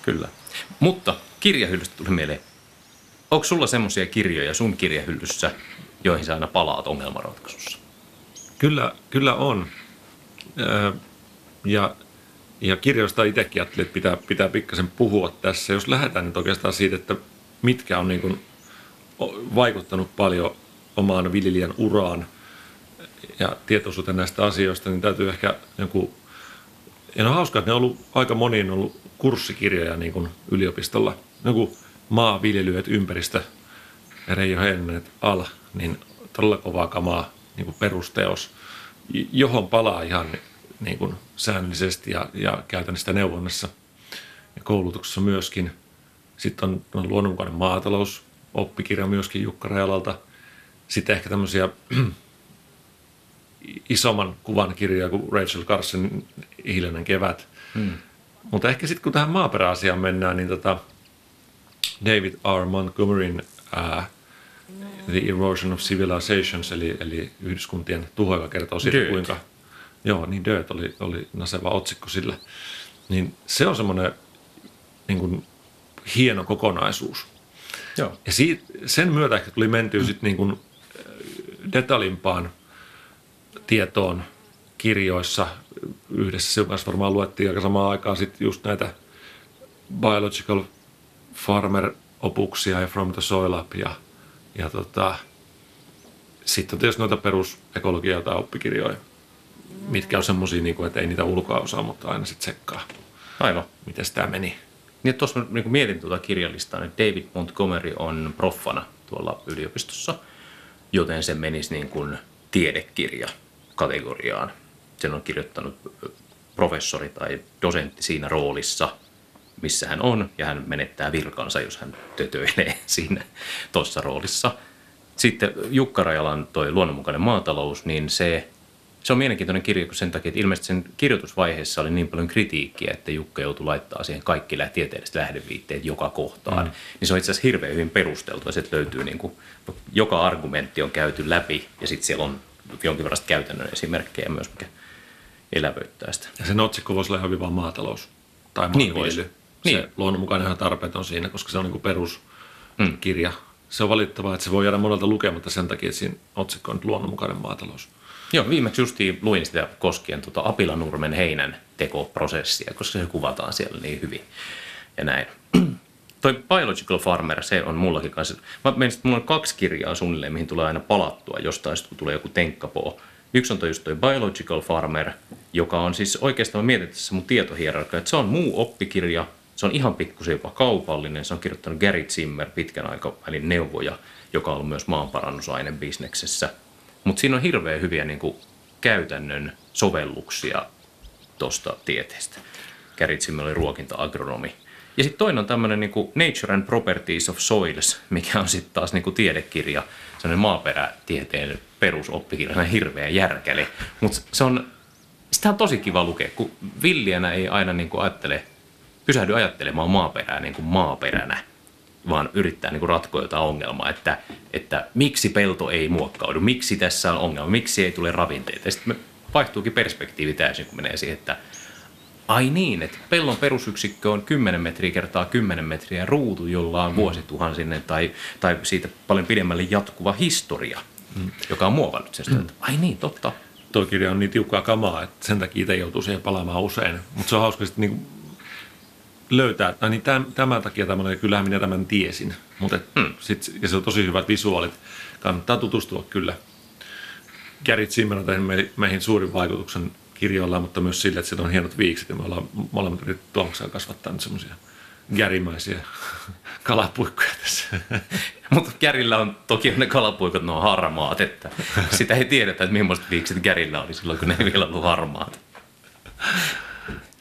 Kyllä. Mutta kirjahyllystä tuli mieleen. Onko sulla semmoisia kirjoja sun kirjahyllyssä, joihin sä aina palaat ongelmanratkaisussa? Kyllä, kyllä on. Ja, ja kirjoista itsekin ajattelin, että pitää, pitää pikkasen puhua tässä. Jos lähdetään nyt oikeastaan siitä, että mitkä on niin kuin vaikuttanut paljon omaan viljelijän uraan – ja tietoisuuteen näistä asioista, niin täytyy ehkä joku... Ja on hauskaa, että ne on ollut aika moniin ollut kurssikirjoja niin kuin yliopistolla. Joku että ympäristö, Reijo Heinonen, al, niin todella kovaa kamaa niin kuin perusteos, johon palaa ihan niin kuin säännöllisesti ja, ja käytän sitä neuvonnassa ja koulutuksessa myöskin. Sitten on, on luonnonmukainen maatalous, oppikirja myöskin Jukka Realalta. Sitten ehkä tämmöisiä isomman kuvan kirjoja kuin Rachel Carson Hiljainen kevät. Hmm. Mutta ehkä sitten kun tähän maaperäasiaan mennään, niin tota David R. Montgomeryn uh, The Erosion of Civilizations, eli, eli yhdyskuntien tuho, joka kertoo siitä, Dirt. kuinka Joo, niin Dirt oli, oli naseva otsikko sillä. Niin se on semmoinen niin kuin, hieno kokonaisuus. Joo. Ja siitä, sen myötä ehkä tuli mentyä sitten niin kuin detaljimpaan tietoon kirjoissa. Yhdessä sinun kanssa varmaan luettiin aika samaan aikaan sitten just näitä Biological Farmer-opuksia ja From the Soil Up ja, ja tota, sitten on tietysti noita perusekologia- tai oppikirjoja, mitkä on semmoisia, niin että ei niitä ulkoa osaa, mutta aina sitten tsekkaa, Aivan. miten tämä meni. Niin tuossa mä niin mietin tuota kirjallistaa, niin David Montgomery on proffana tuolla yliopistossa, joten se menisi niin kuin tiedekirja kategoriaan. Sen on kirjoittanut professori tai dosentti siinä roolissa, missä hän on, ja hän menettää virkansa, jos hän tötöilee siinä tuossa roolissa. Sitten Jukka Rajalan toi luonnonmukainen maatalous, niin se, se on mielenkiintoinen kirja kun sen takia, että ilmeisesti sen kirjoitusvaiheessa oli niin paljon kritiikkiä, että Jukka joutui laittaa siihen kaikki tieteelliset lähdeviitteet joka kohtaan. Mm. Niin se on itse asiassa hirveän hyvin perusteltu, ja sieltä löytyy niin kuin, joka argumentti on käyty läpi, ja sitten siellä on jonkin verran käytännön esimerkkejä myös, mikä elävöittää sitä. Ja sen otsikko voisi olla ihan hyvin vaan maatalous tai Niin maanviljely. voisi. se Niin. luonnonmukainen ihan tarpeeton siinä, koska se on niin peruskirja. Se on valittavaa, että se voi jäädä monelta lukematta sen takia, että siinä otsikko on nyt luonnonmukainen maatalous. Joo, viimeksi justiin luin sitä koskien tuota Apilanurmen heinän tekoprosessia, koska se kuvataan siellä niin hyvin ja näin. Toi Biological Farmer, se on mullakin kanssa. Mä että mulla on kaksi kirjaa suunnilleen, mihin tulee aina palattua jostain, sit kun tulee joku tenkkapoo. Yksi on toi just toi Biological Farmer, joka on siis oikeastaan mä mietin tässä mun tietohierarkia, että se on muu oppikirja, se on ihan pikkusen jopa kaupallinen, se on kirjoittanut Gary Zimmer pitkän aikavälin neuvoja, joka on ollut myös maanparannusaine bisneksessä. Mutta siinä on hirveän hyviä niin kuin, käytännön sovelluksia tuosta tieteestä. Gary Zimmer oli ruokinta-agronomi. Ja sitten toinen on tämmöinen niin Nature and Properties of Soils, mikä on sitten taas niin kuin tiedekirja, sellainen maaperätieteen perusoppikirja, hirveä järkeli. Mutta se on, sitä on tosi kiva lukea, kun villiänä ei aina niin kuin ajattele, pysähdy ajattelemaan maaperää niin kuin maaperänä, vaan yrittää niin kuin ratkoa jotain ongelmaa, että, että miksi pelto ei muokkaudu, miksi tässä on ongelma, miksi ei tule ravinteita. Ja sitten vaihtuukin perspektiivi täysin, kun menee siihen, että ai niin, että pellon perusyksikkö on 10 metriä kertaa 10 metriä ruutu, jolla on vuosituhansinen tai, tai siitä paljon pidemmälle jatkuva historia, mm. joka on muovannut sen. Mm. Ai niin, totta. Tuo kirja on niin tiukkaa kamaa, että sen takia itse joutuu siihen palaamaan usein. Mutta se on hauska sitten niin löytää, tai niin tämän, tämän takia tämmöinen, kyllähän minä tämän tiesin. Mutta hmm. sit, ja se on tosi hyvät visuaalit. Kannattaa tutustua kyllä. Gary Zimmer on tehnyt me, meihin suurin vaikutuksen kirjoilla, mutta myös sille, että siellä on hienot viikset ja me ollaan molemmat yritetty Tuomaksen kasvattaa nyt semmoisia gärimäisiä kalapuikkoja tässä. Mutta Gärillä on toki ne kalapuikot, ne on harmaat, että sitä ei tiedetä, että millaiset viikset Gärillä oli silloin, kun ne ei vielä ollut harmaat.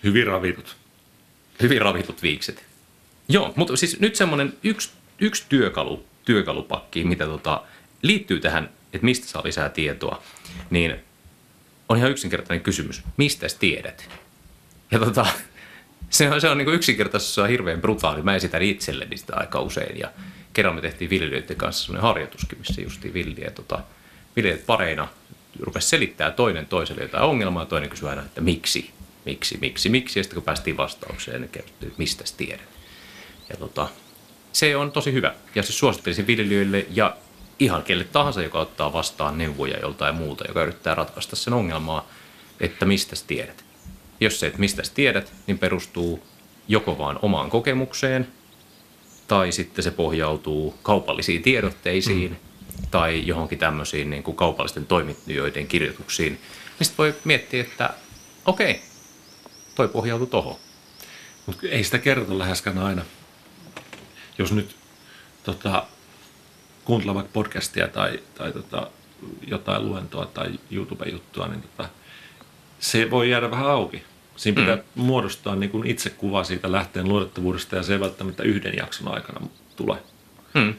Hyvin ravitut. Hyvin ravitut viikset. Joo, mutta siis nyt semmoinen yksi, yksi työkalu, työkalupakki, mitä tota, liittyy tähän, että mistä saa lisää tietoa, niin on ihan yksinkertainen kysymys. Mistä tiedät? Ja tota, se on, se on niin yksinkertaisesti se on hirveän brutaali. Mä esitän itselleni sitä aika usein. Ja kerran me tehtiin viljelijöiden kanssa sellainen harjoituskin, missä justiin viljelijät, tota, viljelijät pareina rupesi selittää toinen toiselle jotain ongelmaa, toinen kysyi aina, että miksi, miksi, miksi, miksi. Ja sitten kun päästiin vastaukseen, niin kerrottiin, että mistä tiedät. Ja tota, se on tosi hyvä. Ja se suosittelisin viljelijöille ja ihan kelle tahansa, joka ottaa vastaan neuvoja joltain muuta, joka yrittää ratkaista sen ongelmaa, että mistä sä tiedät. Jos se, että mistä sä tiedät, niin perustuu joko vaan omaan kokemukseen, tai sitten se pohjautuu kaupallisiin tiedotteisiin, mm. tai johonkin tämmöisiin niin kuin kaupallisten toimittajien kirjoituksiin. Niin sitten voi miettiä, että okei, toi pohjautuu tohon. Mutta ei sitä kerrota läheskään aina. Jos nyt tota, kuuntelee vaikka podcastia tai, tai tota, jotain luentoa tai YouTube-juttua, niin tota, se voi jäädä vähän auki. Siinä pitää mm. muodostaa niin kuin itsekuva siitä lähteen luotettavuudesta ja se ei välttämättä yhden jakson aikana tule. Hmm.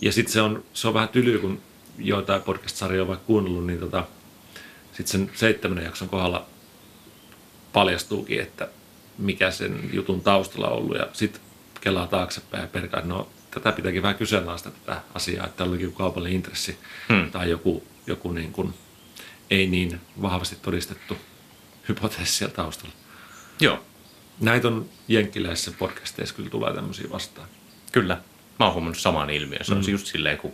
Ja sitten se on, se on vähän tylyä, kun joitain podcast-sarjoja on vaikka kuunnellut, niin tota, sitten sen seitsemännen jakson kohdalla paljastuukin, että mikä sen jutun taustalla on ollut. Ja sitten kelaa taaksepäin ja perkaa, että no tätä pitääkin vähän kyseenalaista tätä asiaa, että täällä on joku kaupallinen intressi Hmm. tai joku, joku niin kuin ei niin vahvasti todistettu hypoteesi siellä taustalla. Joo, Näitä on jenkkiläisissä podcasteissa kyllä tulee tämmöisiä vastaan. kyllä. Mä oon huomannut saman ilmiön. Se on just silleen, kun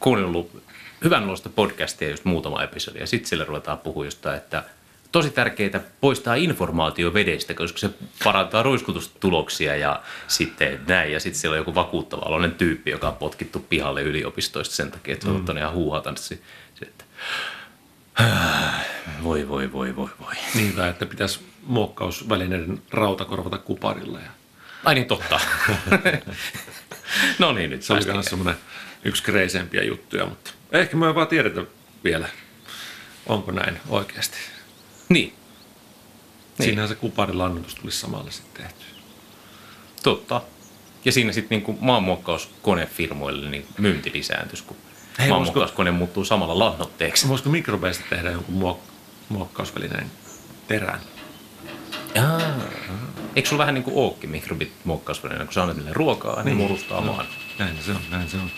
kuunnellut hyvän luosta podcastia just muutama episodi ja sitten sille ruvetaan puhua jostain, että tosi tärkeää poistaa informaatio vedestä, koska se parantaa ruiskutustuloksia ja sitten näin. Ja sitten siellä on joku vakuuttava oloinen tyyppi, joka on potkittu pihalle yliopistoista sen takia, että se on ottanut ihan huuhatanssi. Se, että, voi, voi, voi, voi, voi. Niin, tai että pitäisi muokkausvälineiden rauta korvata kuparilla. Ja Ai niin, totta. no niin, nyt se oli päästiin. myös semmoinen yksi kreisempiä juttuja, mutta ehkä me ei vaan tiedetä vielä, onko näin oikeasti. Niin, Niin. Siinähän se kuparilannoitus tulisi samalla sitten tehty. totta. Ja siinä sitten niinku maanmuokkauskoneefirmoille niin myynti lisääntyisi, kun Hei, maanmuokkauskone muuttuu samalla lannoitteeksi. Voisiko mikrobeista tehdä jonkun muok- muokkausvälineen terän? Jaa. Eikö sulla vähän niin kuin ookki mikrobit muokkausvälineenä, kun sä annat niille ruokaa, niin, niin murustaa no, maan. Näin se on, näin se on.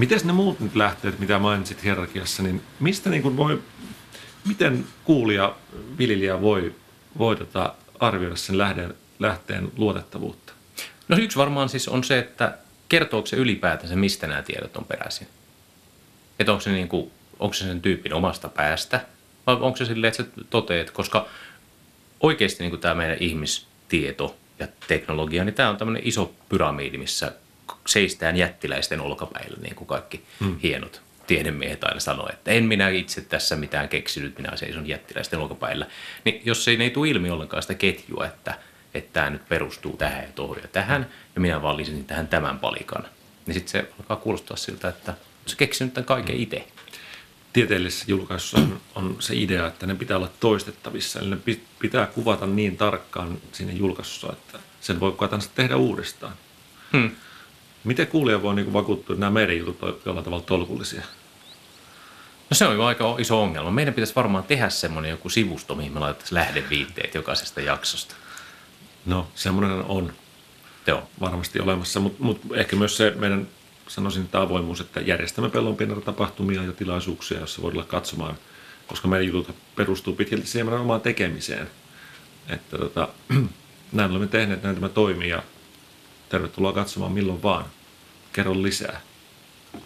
Miten ne muut nyt lähteet, mitä mainitsit hierarkiassa, niin mistä niin kuin voi, miten kuulija, viljelijä voi, voi tota arvioida sen lähteen, lähteen luotettavuutta? No yksi varmaan siis on se, että kertooko se ylipäätänsä, mistä nämä tiedot on peräisin. Että onko se, niin kuin, onko se sen tyypin omasta päästä, vai onko se silleen, että sä toteet, koska oikeasti niin kuin tämä meidän ihmistieto ja teknologia, niin tämä on tämmöinen iso pyramidi, missä seistään jättiläisten olkapäillä, niin kuin kaikki hmm. hienot tiedemiehet aina sanoo, että en minä itse tässä mitään keksinyt, minä seison jättiläisten olkapäillä. Niin jos ei, ei tule ilmi ollenkaan sitä ketjua, että, että tämä nyt perustuu tähän ja tuohon ja tähän, ja minä vaan lisäsin tähän tämän palikan, niin sitten se alkaa kuulostaa siltä, että se keksinyt tämän kaiken itse. Tieteellisessä julkaisussa on, on se idea, että ne pitää olla toistettavissa. Eli ne pi- pitää kuvata niin tarkkaan siinä julkaisussa, että sen voi kukaan tehdä uudestaan. Hmm. Miten kuulija voi niin vakuuttua, että nämä meidän jutut on jollain tavalla tolkullisia? No se on jo aika iso ongelma. Meidän pitäisi varmaan tehdä semmoinen joku sivusto, mihin me laitettaisiin lähdeviitteet jokaisesta jaksosta. No, semmoinen on Joo. varmasti olemassa, mutta mut ehkä myös se meidän, sanoisin, että avoimuus, että järjestämme pellonpinnalla tapahtumia ja tilaisuuksia, joissa voidaan katsomaan, koska meidän jutut perustuu pitkälti siihen omaan tekemiseen. Että tota, näin olemme tehneet, näin tämä toimii ja tervetuloa katsomaan milloin vaan. Kerro lisää.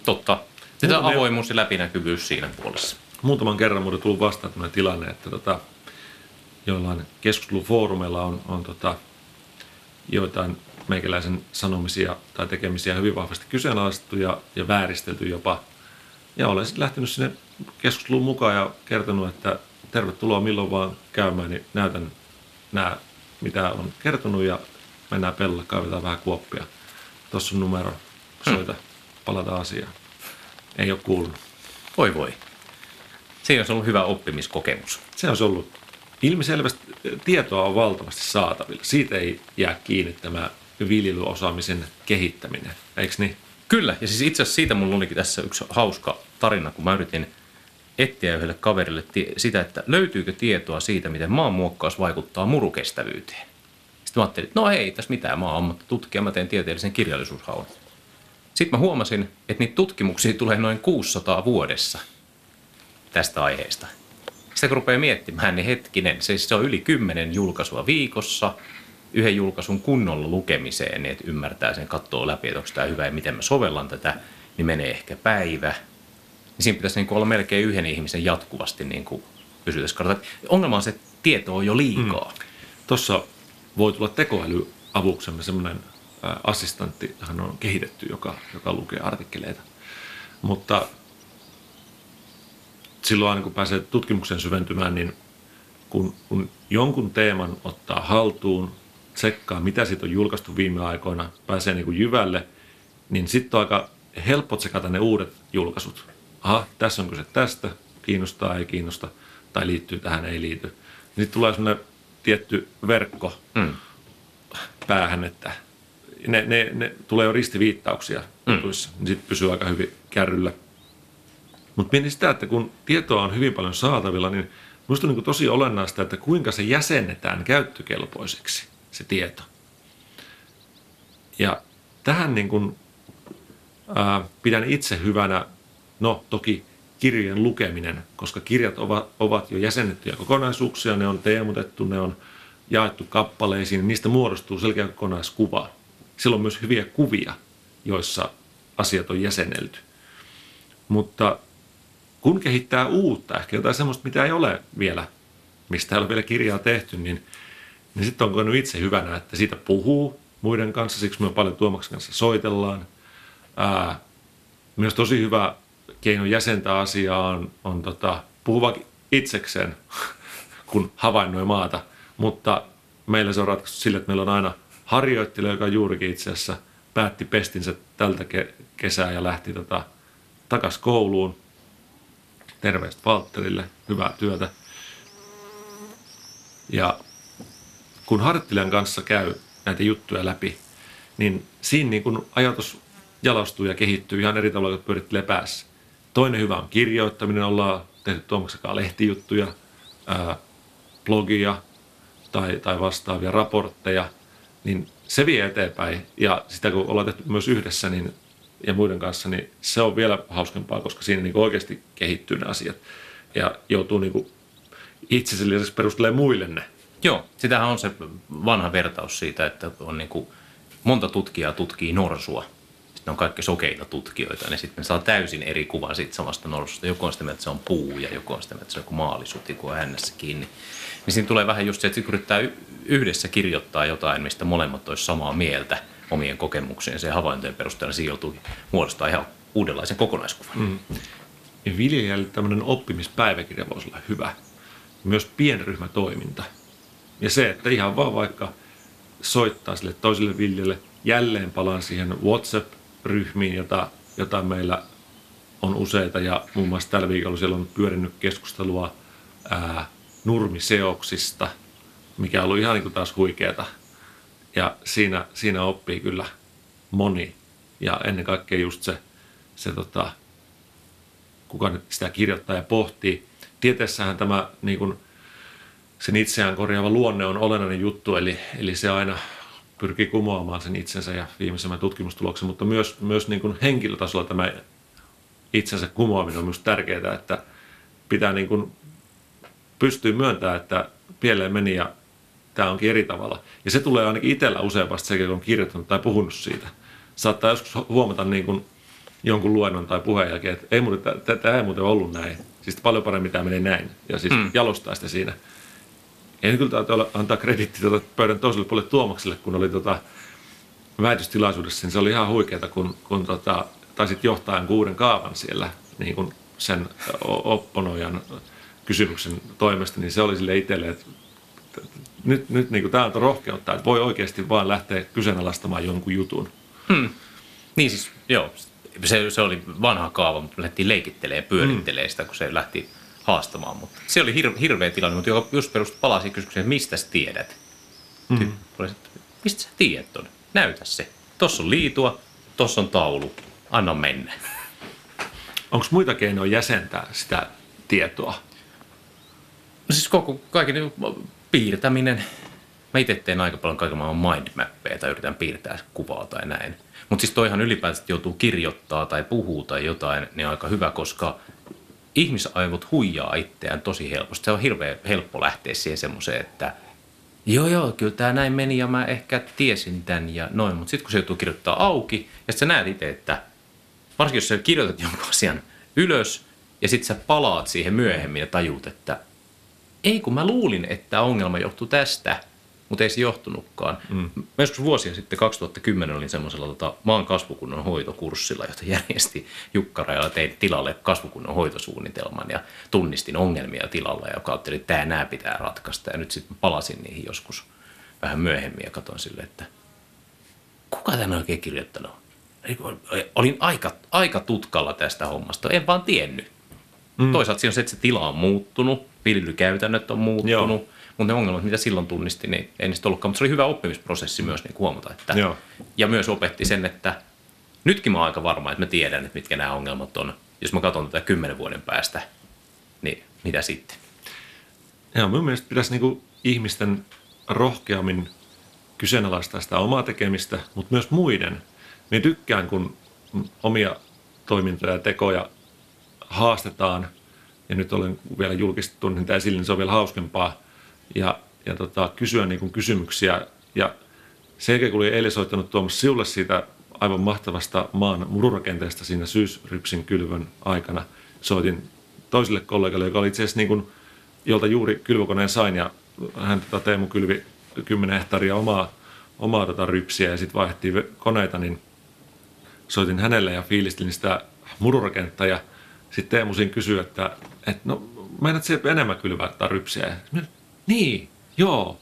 Totta. Sitä Muutamia- avoimuus ja läpinäkyvyys siinä puolessa. Muutaman kerran mulle tullut vastaan tämmöinen tilanne, että tota, joillain keskustelufoorumeilla on, on tota, joitain meikäläisen sanomisia tai tekemisiä hyvin vahvasti kyseenalaistettu ja, ja vääristelty jopa. Ja olen sitten lähtenyt sinne keskusteluun mukaan ja kertonut, että tervetuloa milloin vaan käymään, niin näytän nämä, mitä on kertonut ja mennään pellolle, kaivetaan vähän kuoppia. Tuossa on numero, soita, palataan asiaan. Ei ole kuulunut. Voi voi. Siinä olisi ollut hyvä oppimiskokemus. Se olisi ollut ilmiselvästi, tietoa on valtavasti saatavilla. Siitä ei jää kiinni tämä viljelyosaamisen kehittäminen, eikö niin? Kyllä, ja siis itse asiassa siitä mulla olikin tässä yksi hauska tarina, kun mä yritin etsiä yhdelle kaverille tie- sitä, että löytyykö tietoa siitä, miten maanmuokkaus vaikuttaa murukestävyyteen. Sitten mä ajattelin, että no ei tässä mitään, mä oon ammattitutkija, mä teen tieteellisen kirjallisuushaun. Sitten mä huomasin, että niitä tutkimuksia tulee noin 600 vuodessa tästä aiheesta. Sitä kun rupeaa miettimään, niin hetkinen, se, se on yli kymmenen julkaisua viikossa, yhden julkaisun kunnolla lukemiseen, niin että ymmärtää sen, katsoo läpi, että onko tämä hyvä ja miten mä sovellan tätä, niin menee ehkä päivä. Niin siinä pitäisi niin olla melkein yhden ihmisen jatkuvasti niin kartalla. Ongelma on se, että tietoa on jo liikaa. Mm. Tuossa voi tulla tekoälyavuksemme semmoinen ää, assistantti, hän on kehitetty, joka, joka lukee artikkeleita. Mutta silloin aina kun pääsee tutkimuksen syventymään, niin kun, kun jonkun teeman ottaa haltuun, tsekkaa mitä siitä on julkaistu viime aikoina, pääsee niin kuin jyvälle, niin sitten on aika helppo tsekata ne uudet julkaisut. Aha, tässä on kyse tästä, kiinnostaa, ei kiinnosta. tai liittyy tähän, ei liity. Sitten tulee semmoinen tietty verkko mm. päähän, että ne, ne, ne tulee jo ristiviittauksia mm. jutuissa, niin sitten pysyy aika hyvin kärryllä. Mutta mietin sitä, että kun tietoa on hyvin paljon saatavilla, niin minusta on niin tosi olennaista, että kuinka se jäsennetään käyttökelpoiseksi, se tieto. Ja tähän niin kuin, ää, pidän itse hyvänä, no toki kirjojen lukeminen, koska kirjat ovat, ovat jo jäsennettyjä kokonaisuuksia, ne on teemutettu, ne on jaettu kappaleisiin, niin niistä muodostuu selkeä kokonaiskuva. Silloin on myös hyviä kuvia, joissa asiat on jäsennelty. Mutta kun kehittää uutta, ehkä jotain sellaista, mitä ei ole vielä, mistä ei ole vielä kirjaa tehty, niin, niin sitten on kokenut itse hyvänä, että siitä puhuu muiden kanssa, siksi me paljon Tuomaksen kanssa soitellaan. Ää, myös tosi hyvä keino jäsentää asiaa on, on tota, puhuva itsekseen, kun havainnoi maata, mutta meillä se on ratkaistu sille, että meillä on aina harjoittelija, joka juurikin itse asiassa päätti pestinsä tältä ke- kesää ja lähti tota, takaisin kouluun. Terveistä Valtterille, hyvää työtä. Ja kun harjoittelijan kanssa käy näitä juttuja läpi, niin siinä niin kun ajatus jalostuu ja kehittyy ihan eri tavalla, kun pyörittelee päässä. Toinen hyvä on kirjoittaminen. Ollaan tehty Tuomaksen lehtijuttuja, ää, blogia tai, tai vastaavia raportteja. Niin se vie eteenpäin. Ja sitä kun ollaan tehty myös yhdessä niin, ja muiden kanssa, niin se on vielä hauskempaa, koska siinä niin oikeasti kehittyy ne asiat. Ja joutuu niin itsensä lisäksi perustelemaan muille ne. Joo, sitähän on se vanha vertaus siitä, että on niin kuin monta tutkijaa tutkii norsua ne on kaikki sokeita tutkijoita, niin sitten saa täysin eri kuvan siitä samasta norsusta. Joku on sitä mieltä, että se on puu ja joku on sitä mieltä, että se on joku maalisuti, kun on hännässä kiinni. Niin siinä tulee vähän just se, että yrittää yhdessä kirjoittaa jotain, mistä molemmat olisi samaa mieltä omien kokemuksien ja havaintojen perusteella, niin siinä joutuu muodostaa ihan uudenlaisen kokonaiskuvan. Mm. Ja viljelijälle tämmöinen oppimispäiväkirja voisi olla hyvä. Myös pienryhmätoiminta. Ja se, että ihan vaan vaikka soittaa sille toiselle viljelle, jälleen palaan siihen WhatsApp ryhmiin, jota, jota meillä on useita ja muun muassa tällä viikolla siellä on pyörinyt keskustelua ää, nurmiseoksista, mikä on ollut ihan niin kuin taas huikeeta. Ja siinä, siinä oppii kyllä moni. Ja ennen kaikkea just se, se tota, kuka nyt sitä kirjoittaa ja pohtii. Tieteessähän tämä niin kuin, sen itseään korjaava luonne on olennainen juttu, eli, eli se aina pyrkii kumoamaan sen itsensä ja viimeisemmän tutkimustuloksen, mutta myös, myös niin kuin henkilötasolla tämä itsensä kumoaminen on myös tärkeää, että pitää niin kuin pystyä myöntämään, että pieleen meni ja tämä onkin eri tavalla. Ja se tulee ainakin itsellä usein vasta sekä, kun on kirjoittanut tai puhunut siitä. Saattaa joskus huomata niin kuin jonkun luennon tai puheen jälkeen, että ei muuten, tämä ei muuten ollut näin. Siis paljon paremmin tämä menee näin. Ja siis mm. jalostaa sitä siinä. En kyllä täytyy antaa krediitti tuota pöydän toiselle puolelle Tuomakselle, kun oli tota väitöstilaisuudessa, niin se oli ihan huikeeta, kun, kun tota, taisit johtaa kuuden kaavan siellä niin kuin sen opponojan kysymyksen toimesta, niin se oli sille itselle, että nyt, nyt niin tämä on rohkeutta, että voi oikeasti vaan lähteä kyseenalaistamaan jonkun jutun. Hmm. Niin siis, joo, se, se oli vanha kaava, mutta me lähdettiin leikittelemään ja pyörittelemään hmm. sitä, kun se lähti haastamaan. Mutta se oli hir- hirveä tilanne, mutta joka just perustui palasi kysymykseen, että mistä sä tiedät? Mm. Mistä sä tiedät ton? Näytä se. Tossa on liitua, tossa on taulu. Anna mennä. Onko muita keinoja jäsentää sitä tietoa? No siis koko, kaiken piirtäminen. Mä itse teen aika paljon kaiken maailman mindmappeja tai yritän piirtää kuvaa tai näin. Mutta siis toihan ylipäätään, joutuu kirjoittaa tai puhuu tai jotain, niin on aika hyvä, koska ihmisaivot huijaa itseään tosi helposti. Se on hirveän helppo lähteä siihen semmoiseen, että joo joo, kyllä tämä näin meni ja mä ehkä tiesin tämän ja noin. Mutta sitten kun se joutuu kirjoittaa auki ja sä näet itse, että varsinkin jos sä kirjoitat jonkun asian ylös ja sitten sä palaat siihen myöhemmin ja tajuut, että ei kun mä luulin, että ongelma johtuu tästä – mutta ei se johtunutkaan. Mm. Mä joskus vuosia sitten, 2010, olin semmoisella tota, maan kasvukunnon hoitokurssilla, jota järjesti Jukka Rajala, tein tilalle kasvukunnon hoitosuunnitelman ja tunnistin ongelmia tilalla ja kautta, että tämä nämä pitää ratkaista. Ja nyt sitten palasin niihin joskus vähän myöhemmin ja katsoin sille, että kuka tämän oikein kirjoittanut? Olin aika, aika tutkalla tästä hommasta, en vaan tiennyt. Mm. Toisaalta siinä on se, että se tila on muuttunut, viljelykäytännöt on muuttunut, Joo. Mutta ne ongelmat, mitä silloin tunnisti, niin ei niistä ollutkaan. Mutta se oli hyvä oppimisprosessi myös niin huomata. Että, Joo. ja myös opetti sen, että nytkin mä oon aika varma, että mä tiedän, että mitkä nämä ongelmat on. Jos mä katson tätä kymmenen vuoden päästä, niin mitä sitten? Joo, mun mielestä pitäisi niinku ihmisten rohkeammin kyseenalaistaa sitä omaa tekemistä, mutta myös muiden. Minä tykkään, kun omia toimintoja ja tekoja haastetaan, ja nyt olen vielä julkistettu niitä esille, niin se on vielä hauskempaa, ja, ja tota, kysyä niin kysymyksiä. Ja sen jälkeen, kun olin eilen soittanut Tuomas sinulle siitä aivan mahtavasta maan mururakenteesta siinä syysrypsin kylvön aikana, soitin toiselle kollegalle, joka oli itse asiassa niin kuin, jolta juuri kylvökoneen sain, ja hän tota, Teemu kylvi 10 hehtaaria omaa, omaa tota, rypsiä, ja sitten vaihdettiin koneita, niin soitin hänelle ja fiilistelin sitä mururakennetta, ja sitten Teemu siinä kysyi, että, että no, meinaat se enemmän kylvää tai rypsiä? Ja niin, joo.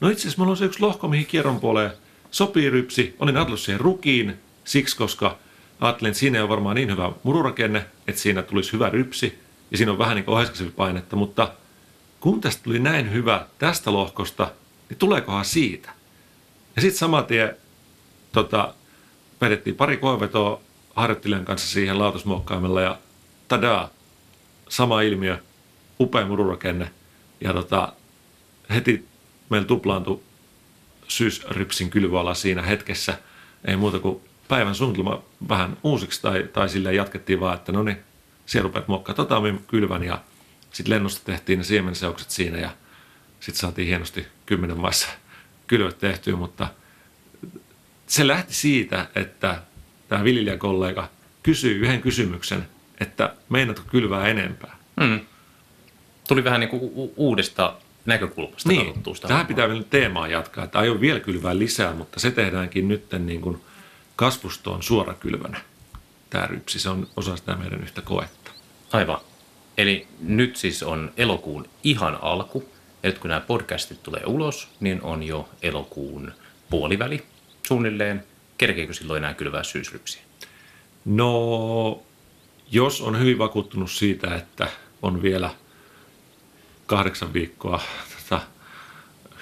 No itse asiassa mulla on se yksi lohko, mihin kierron puoleen sopii rypsi. Olin ajatellut siihen rukiin siksi, koska ajattelin, että siinä on varmaan niin hyvä mururakenne, että siinä tulisi hyvä rypsi. Ja siinä on vähän niin kuin painetta, mutta kun tästä tuli näin hyvä tästä lohkosta, niin tuleekohan siitä? Ja sitten saman tien tota, vedettiin pari koevetoa harjoittelijan kanssa siihen lautasmuokkaimella ja tadaa, sama ilmiö, upea mururakenne. Ja tota, heti meillä tuplaantui syysrypsin kylvöala siinä hetkessä. Ei muuta kuin päivän suunnitelma vähän uusiksi tai, tai sille jatkettiin vaan, että no niin, siellä rupeat muokkaa tota kylvän ja sitten lennosta tehtiin ne siemenseokset siinä ja sitten saatiin hienosti kymmenen maissa kylvöt tehtyä, mutta se lähti siitä, että tämä viljelijäkollega kysyi yhden kysymyksen, että meinaatko kylvää enempää? Mm. Tuli vähän niin kuin uudesta näkökulmasta Niin, katsottua sitä tähän pitää vielä teemaa jatkaa, että aion vielä kylvää lisää, mutta se tehdäänkin nyt niin kuin kasvustoon suorakylvänä. Tämä rypsi, se on osa sitä meidän yhtä koetta. Aivan. Eli nyt siis on elokuun ihan alku. Ja nyt kun nämä podcastit tulee ulos, niin on jo elokuun puoliväli suunnilleen. Kerkeekö silloin enää kylvää syysrypsiä? No, jos on hyvin vakuuttunut siitä, että on vielä viikkoa tota,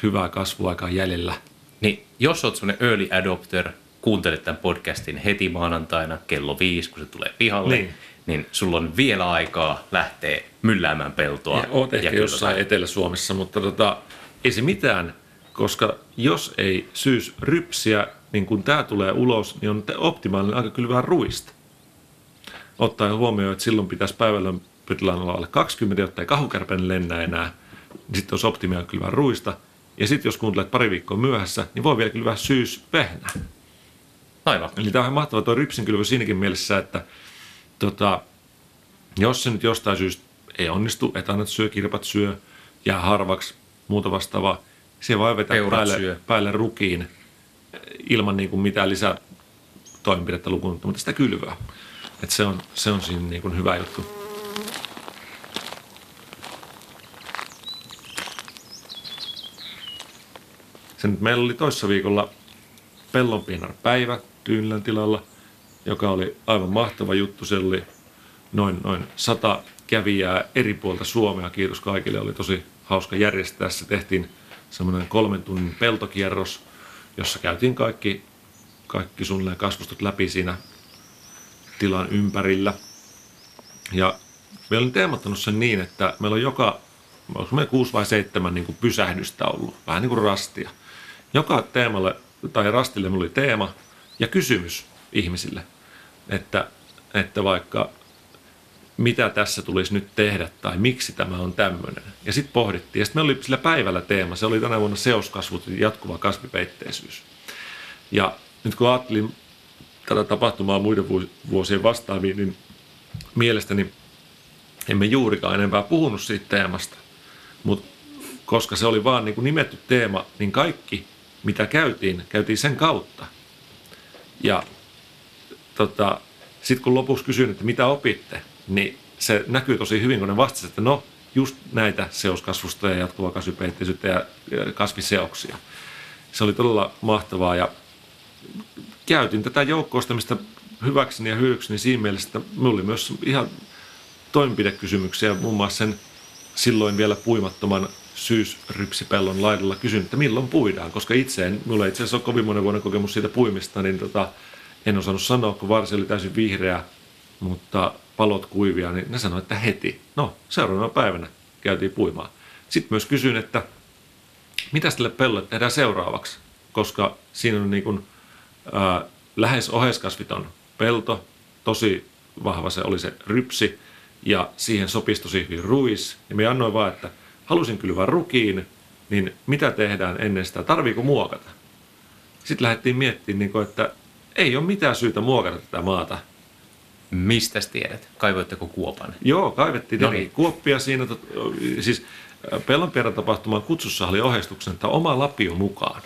hyvää kasvuaikaa jäljellä, Niin jos oot semmoinen early adopter, kuuntelet tämän podcastin heti maanantaina kello viisi, kun se tulee pihalle, Niin. niin, sulla on vielä aikaa lähteä mylläämään peltoa. Ja oot ehkä kylvämään. jossain Etelä-Suomessa, mutta tota, ei se mitään, koska jos ei syys rypsiä, niin kun tämä tulee ulos, niin on optimaalinen aika kylvää ruista. Ottaen huomioon, että silloin pitäisi päivällä pytillään olla alle 20, jotta ei kahukärpäinen lennä enää. Niin sitten olisi optimia kylvää ruista. Ja sitten jos kuuntelet pari viikkoa myöhässä, niin voi vielä kylvää syys vehnää. Aivan. Eli tämä on ihan mahtava tuo rypsinkylvö siinäkin mielessä, että tota, jos se nyt jostain syystä ei onnistu, etanat syö, kirpat syö, jää harvaksi, muuta vastaavaa, se voi vetää Peurat päälle, syö. päälle rukiin eh, ilman niin kuin mitään lisää toimenpidettä lukuun, mutta sitä kylvää. Et se, on, se on siinä niin kuin hyvä juttu. Se nyt meillä oli toissa viikolla pellonpiinarpäivä Tyynlän tilalla, joka oli aivan mahtava juttu. Se oli noin, noin sata kävijää eri puolta Suomea. Kiitos kaikille. Oli tosi hauska järjestää. Se tehtiin semmoinen kolmen tunnin peltokierros, jossa käytiin kaikki, kaikki suunnilleen kasvustot läpi siinä tilan ympärillä. Ja me olin teemattanut sen niin, että meillä on joka, onko meillä kuusi vai seitsemän niin kuin pysähdystä ollut, vähän niin kuin rastia. Joka teemalle tai rastille oli teema ja kysymys ihmisille, että, että vaikka mitä tässä tulisi nyt tehdä tai miksi tämä on tämmöinen. Ja sitten pohdittiin. Ja sitten me oli sillä päivällä teema. Se oli tänä vuonna seoskasvut ja jatkuva kasvipeitteisyys. Ja nyt kun ajattelin tätä tapahtumaa muiden vuos- vuosien vastaaviin, niin mielestäni emme juurikaan enempää puhunut siitä teemasta. Mutta koska se oli vaan niin kuin nimetty teema, niin kaikki, mitä käytiin, käytiin sen kautta. Ja tota, sitten kun lopuksi kysyin, että mitä opitte, niin se näkyy tosi hyvin, kun ne vastasivat, että no, just näitä seoskasvusta ja jatkuvaa kasvipeitteisyttä ja ja kasviseoksia. Se oli todella mahtavaa ja käytin tätä joukkoistamista hyväkseni ja hyödykseni siinä mielessä, että minulla oli myös ihan toimenpidekysymyksiä, muun muassa sen silloin vielä puimattoman syysrypsipellon laidalla kysyn, että milloin puidaan, koska itse en, mulla itse asiassa ole kovin monen vuoden kokemus siitä puimista, niin tota, en osannut sanoa, kun varsi oli täysin vihreä, mutta palot kuivia, niin ne sanoivat, että heti. No, seuraavana päivänä käytiin puimaan. Sitten myös kysyin, että mitä tälle pellolle tehdään seuraavaksi, koska siinä on niin kuin, ää, lähes oheiskasviton pelto, tosi vahva se oli se rypsi, ja siihen sopisi tosi hyvin ruis. Ja me annoin vaan, että halusin kylvää rukiin, niin mitä tehdään ennen sitä, tarviiko muokata? Sitten lähdettiin miettimään, niin että ei ole mitään syytä muokata tätä maata. Mistä tiedät? Kaivoitteko kuopan? Joo, kaivettiin No niin. kuoppia siinä. Siis Pellonpierän tapahtuman kutsussa oli ohjeistuksen, että oma lapio mukaan,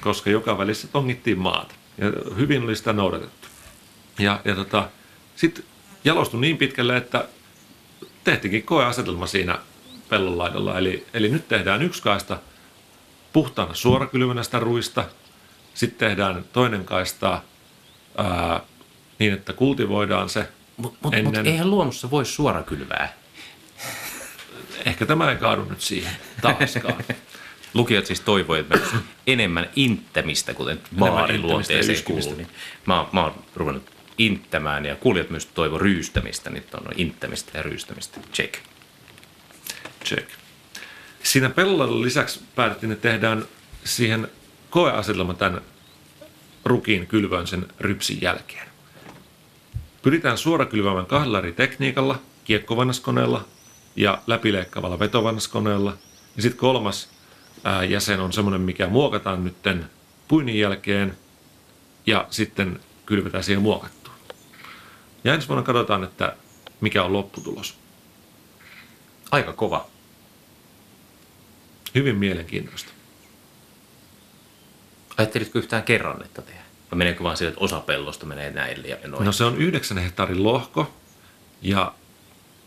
koska joka välissä tongittiin maata. Ja hyvin oli sitä noudatettu. Ja, ja tota, sitten jalostui niin pitkälle, että tehtiinkin koeasetelma siinä pellon laidalla. Eli, eli nyt tehdään yksi kaista puhtaana suorakylvänä sitä ruista. Sitten tehdään toinen kaista ää, niin, että kultivoidaan se Mutta mut, ennen. mut eihän luonnossa voi suora kylvää. Ehkä tämä ei kaadu nyt siihen taaskaan. Lukijat siis toivoivat enemmän inttämistä, kuten baariluonteeseen kuuluu. Niin mä, mä oon ruvennut inttämään ja kuulijat myös toivo ryystämistä. Nyt on inttämistä ja ryystämistä. Check. Check. Siinä pellolla lisäksi päätettiin, että tehdään siihen koeasetelma tämän rukiin kylvön sen rypsin jälkeen. Pyritään suorakylväämään kahdella eri tekniikalla, kiekkovanaskoneella ja läpileikkaavalla vetovannaskoneella. Ja sitten kolmas ää, jäsen on semmoinen, mikä muokataan nytten puinnin jälkeen ja sitten kylvetään siihen muokattuun. Ja ensi vuonna katsotaan, että mikä on lopputulos. Aika kova. Hyvin mielenkiintoista. Ajattelitko yhtään kerrannetta tehdä? Vai meneekö vaan sille, että osa pellosta menee näille ja noin? No se on yhdeksän hehtaarin lohko ja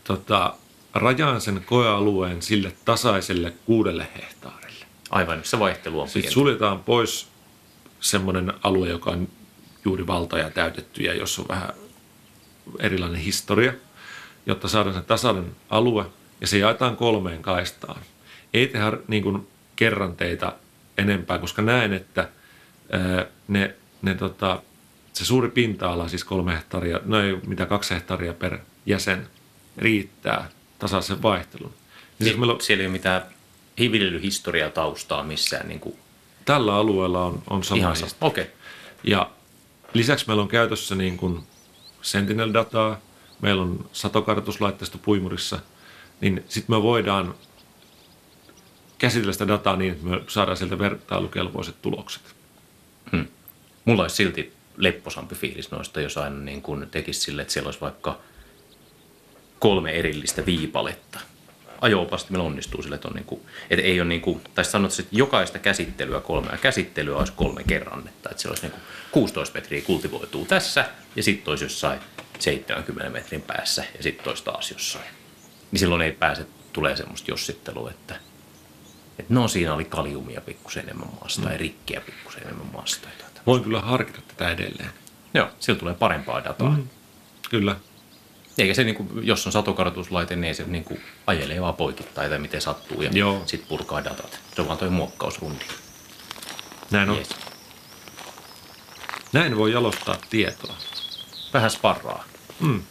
tota, rajaan sen koealueen sille tasaiselle kuudelle hehtaarille. Aivan, se vaihtelu on Sitten pieni. suljetaan pois semmoinen alue, joka on juuri valtoja täytetty ja jos on vähän erilainen historia, jotta saadaan se tasainen alue ja se jaetaan kolmeen kaistaan. Ei tehdä niin kuin kerranteita enempää, koska näen, että ää, ne, ne tota, se suuri pinta-ala, siis kolme hehtaaria, no ei mitä kaksi hehtaaria per jäsen, riittää tasaisen vaihtelun. Niin siis meillä on, Siellä ei ole mitään viljelyhistoriaa taustaa missään. Niin kuin tällä alueella on, on sama ihan sama. Okay. Ja lisäksi meillä on käytössä niin kuin Sentinel-dataa, meillä on satokartoituslaitteisto puimurissa, niin sitten me voidaan käsitellä sitä dataa niin, että me saadaan sieltä vertailukelpoiset tulokset. Mulla olisi silti lepposampi fiilis noista, jos aina niin kuin tekisi sille, että siellä olisi vaikka kolme erillistä viipaletta. Ajo-opastimilla onnistuu sille, että, on niin kuin, että ei ole niin kuin, tai sanotaan, että jokaista käsittelyä kolmea käsittelyä olisi kolme kerrannetta. Että siellä olisi niin kuin 16 metriä kultivoituu tässä ja sitten olisi jossain 70 metrin päässä ja sitten toista taas jossain. Niin silloin ei pääse, tulee semmoista jossittelua, että, että no siinä oli kaliumia pikkusen enemmän maasta mm. ja rikkiä pikkusen enemmän maasta. Voin kyllä harkita tätä edelleen. Joo, sillä tulee parempaa dataa. Mm. Kyllä. Eikä se, niin kuin, jos on satokartoituslaite, niin se niin kuin, ajelee vaan poikittain tai miten sattuu ja sitten purkaa datat. Se on vaan toi muokkausrundi. Näin on. Näin voi jalostaa tietoa. Vähän sparraa. Mm.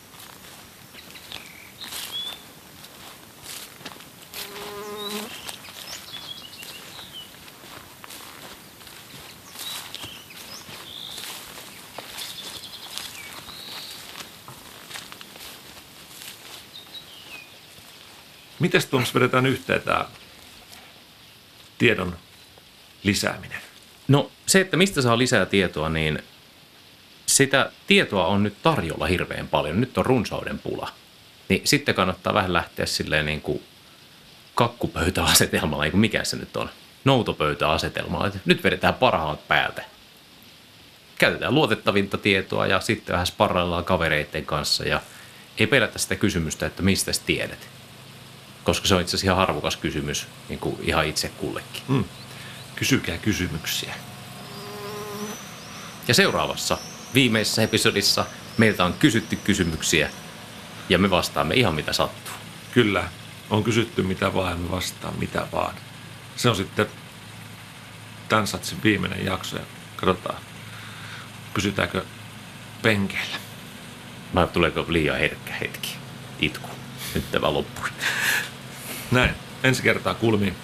Miten Tuomas vedetään yhteen tämä tiedon lisääminen? No se, että mistä saa lisää tietoa, niin sitä tietoa on nyt tarjolla hirveän paljon. Nyt on runsauden pula. Niin sitten kannattaa vähän lähteä silleen niin kuin kakkupöytäasetelmalla, niin kuin mikä se nyt on, noutopöytäasetelmalla. että Nyt vedetään parhaat päältä. Käytetään luotettavinta tietoa ja sitten vähän sparraillaan kavereiden kanssa ja ei pelätä sitä kysymystä, että mistä tiedät. Koska se on itse asiassa ihan harvokas kysymys niin kuin ihan itse kullekin. Mm. Kysykää kysymyksiä. Ja seuraavassa viimeisessä episodissa meiltä on kysytty kysymyksiä ja me vastaamme ihan mitä sattuu. Kyllä. On kysytty mitä vaan ja me vastaan mitä vaan. Se on sitten tämän satsin viimeinen jakso ja katsotaan, pysytäänkö penkeillä. Vai tuleeko liian herkkä hetki? Itku. Nyt tämä loppui. Näin. Ensi kertaa kulmiin.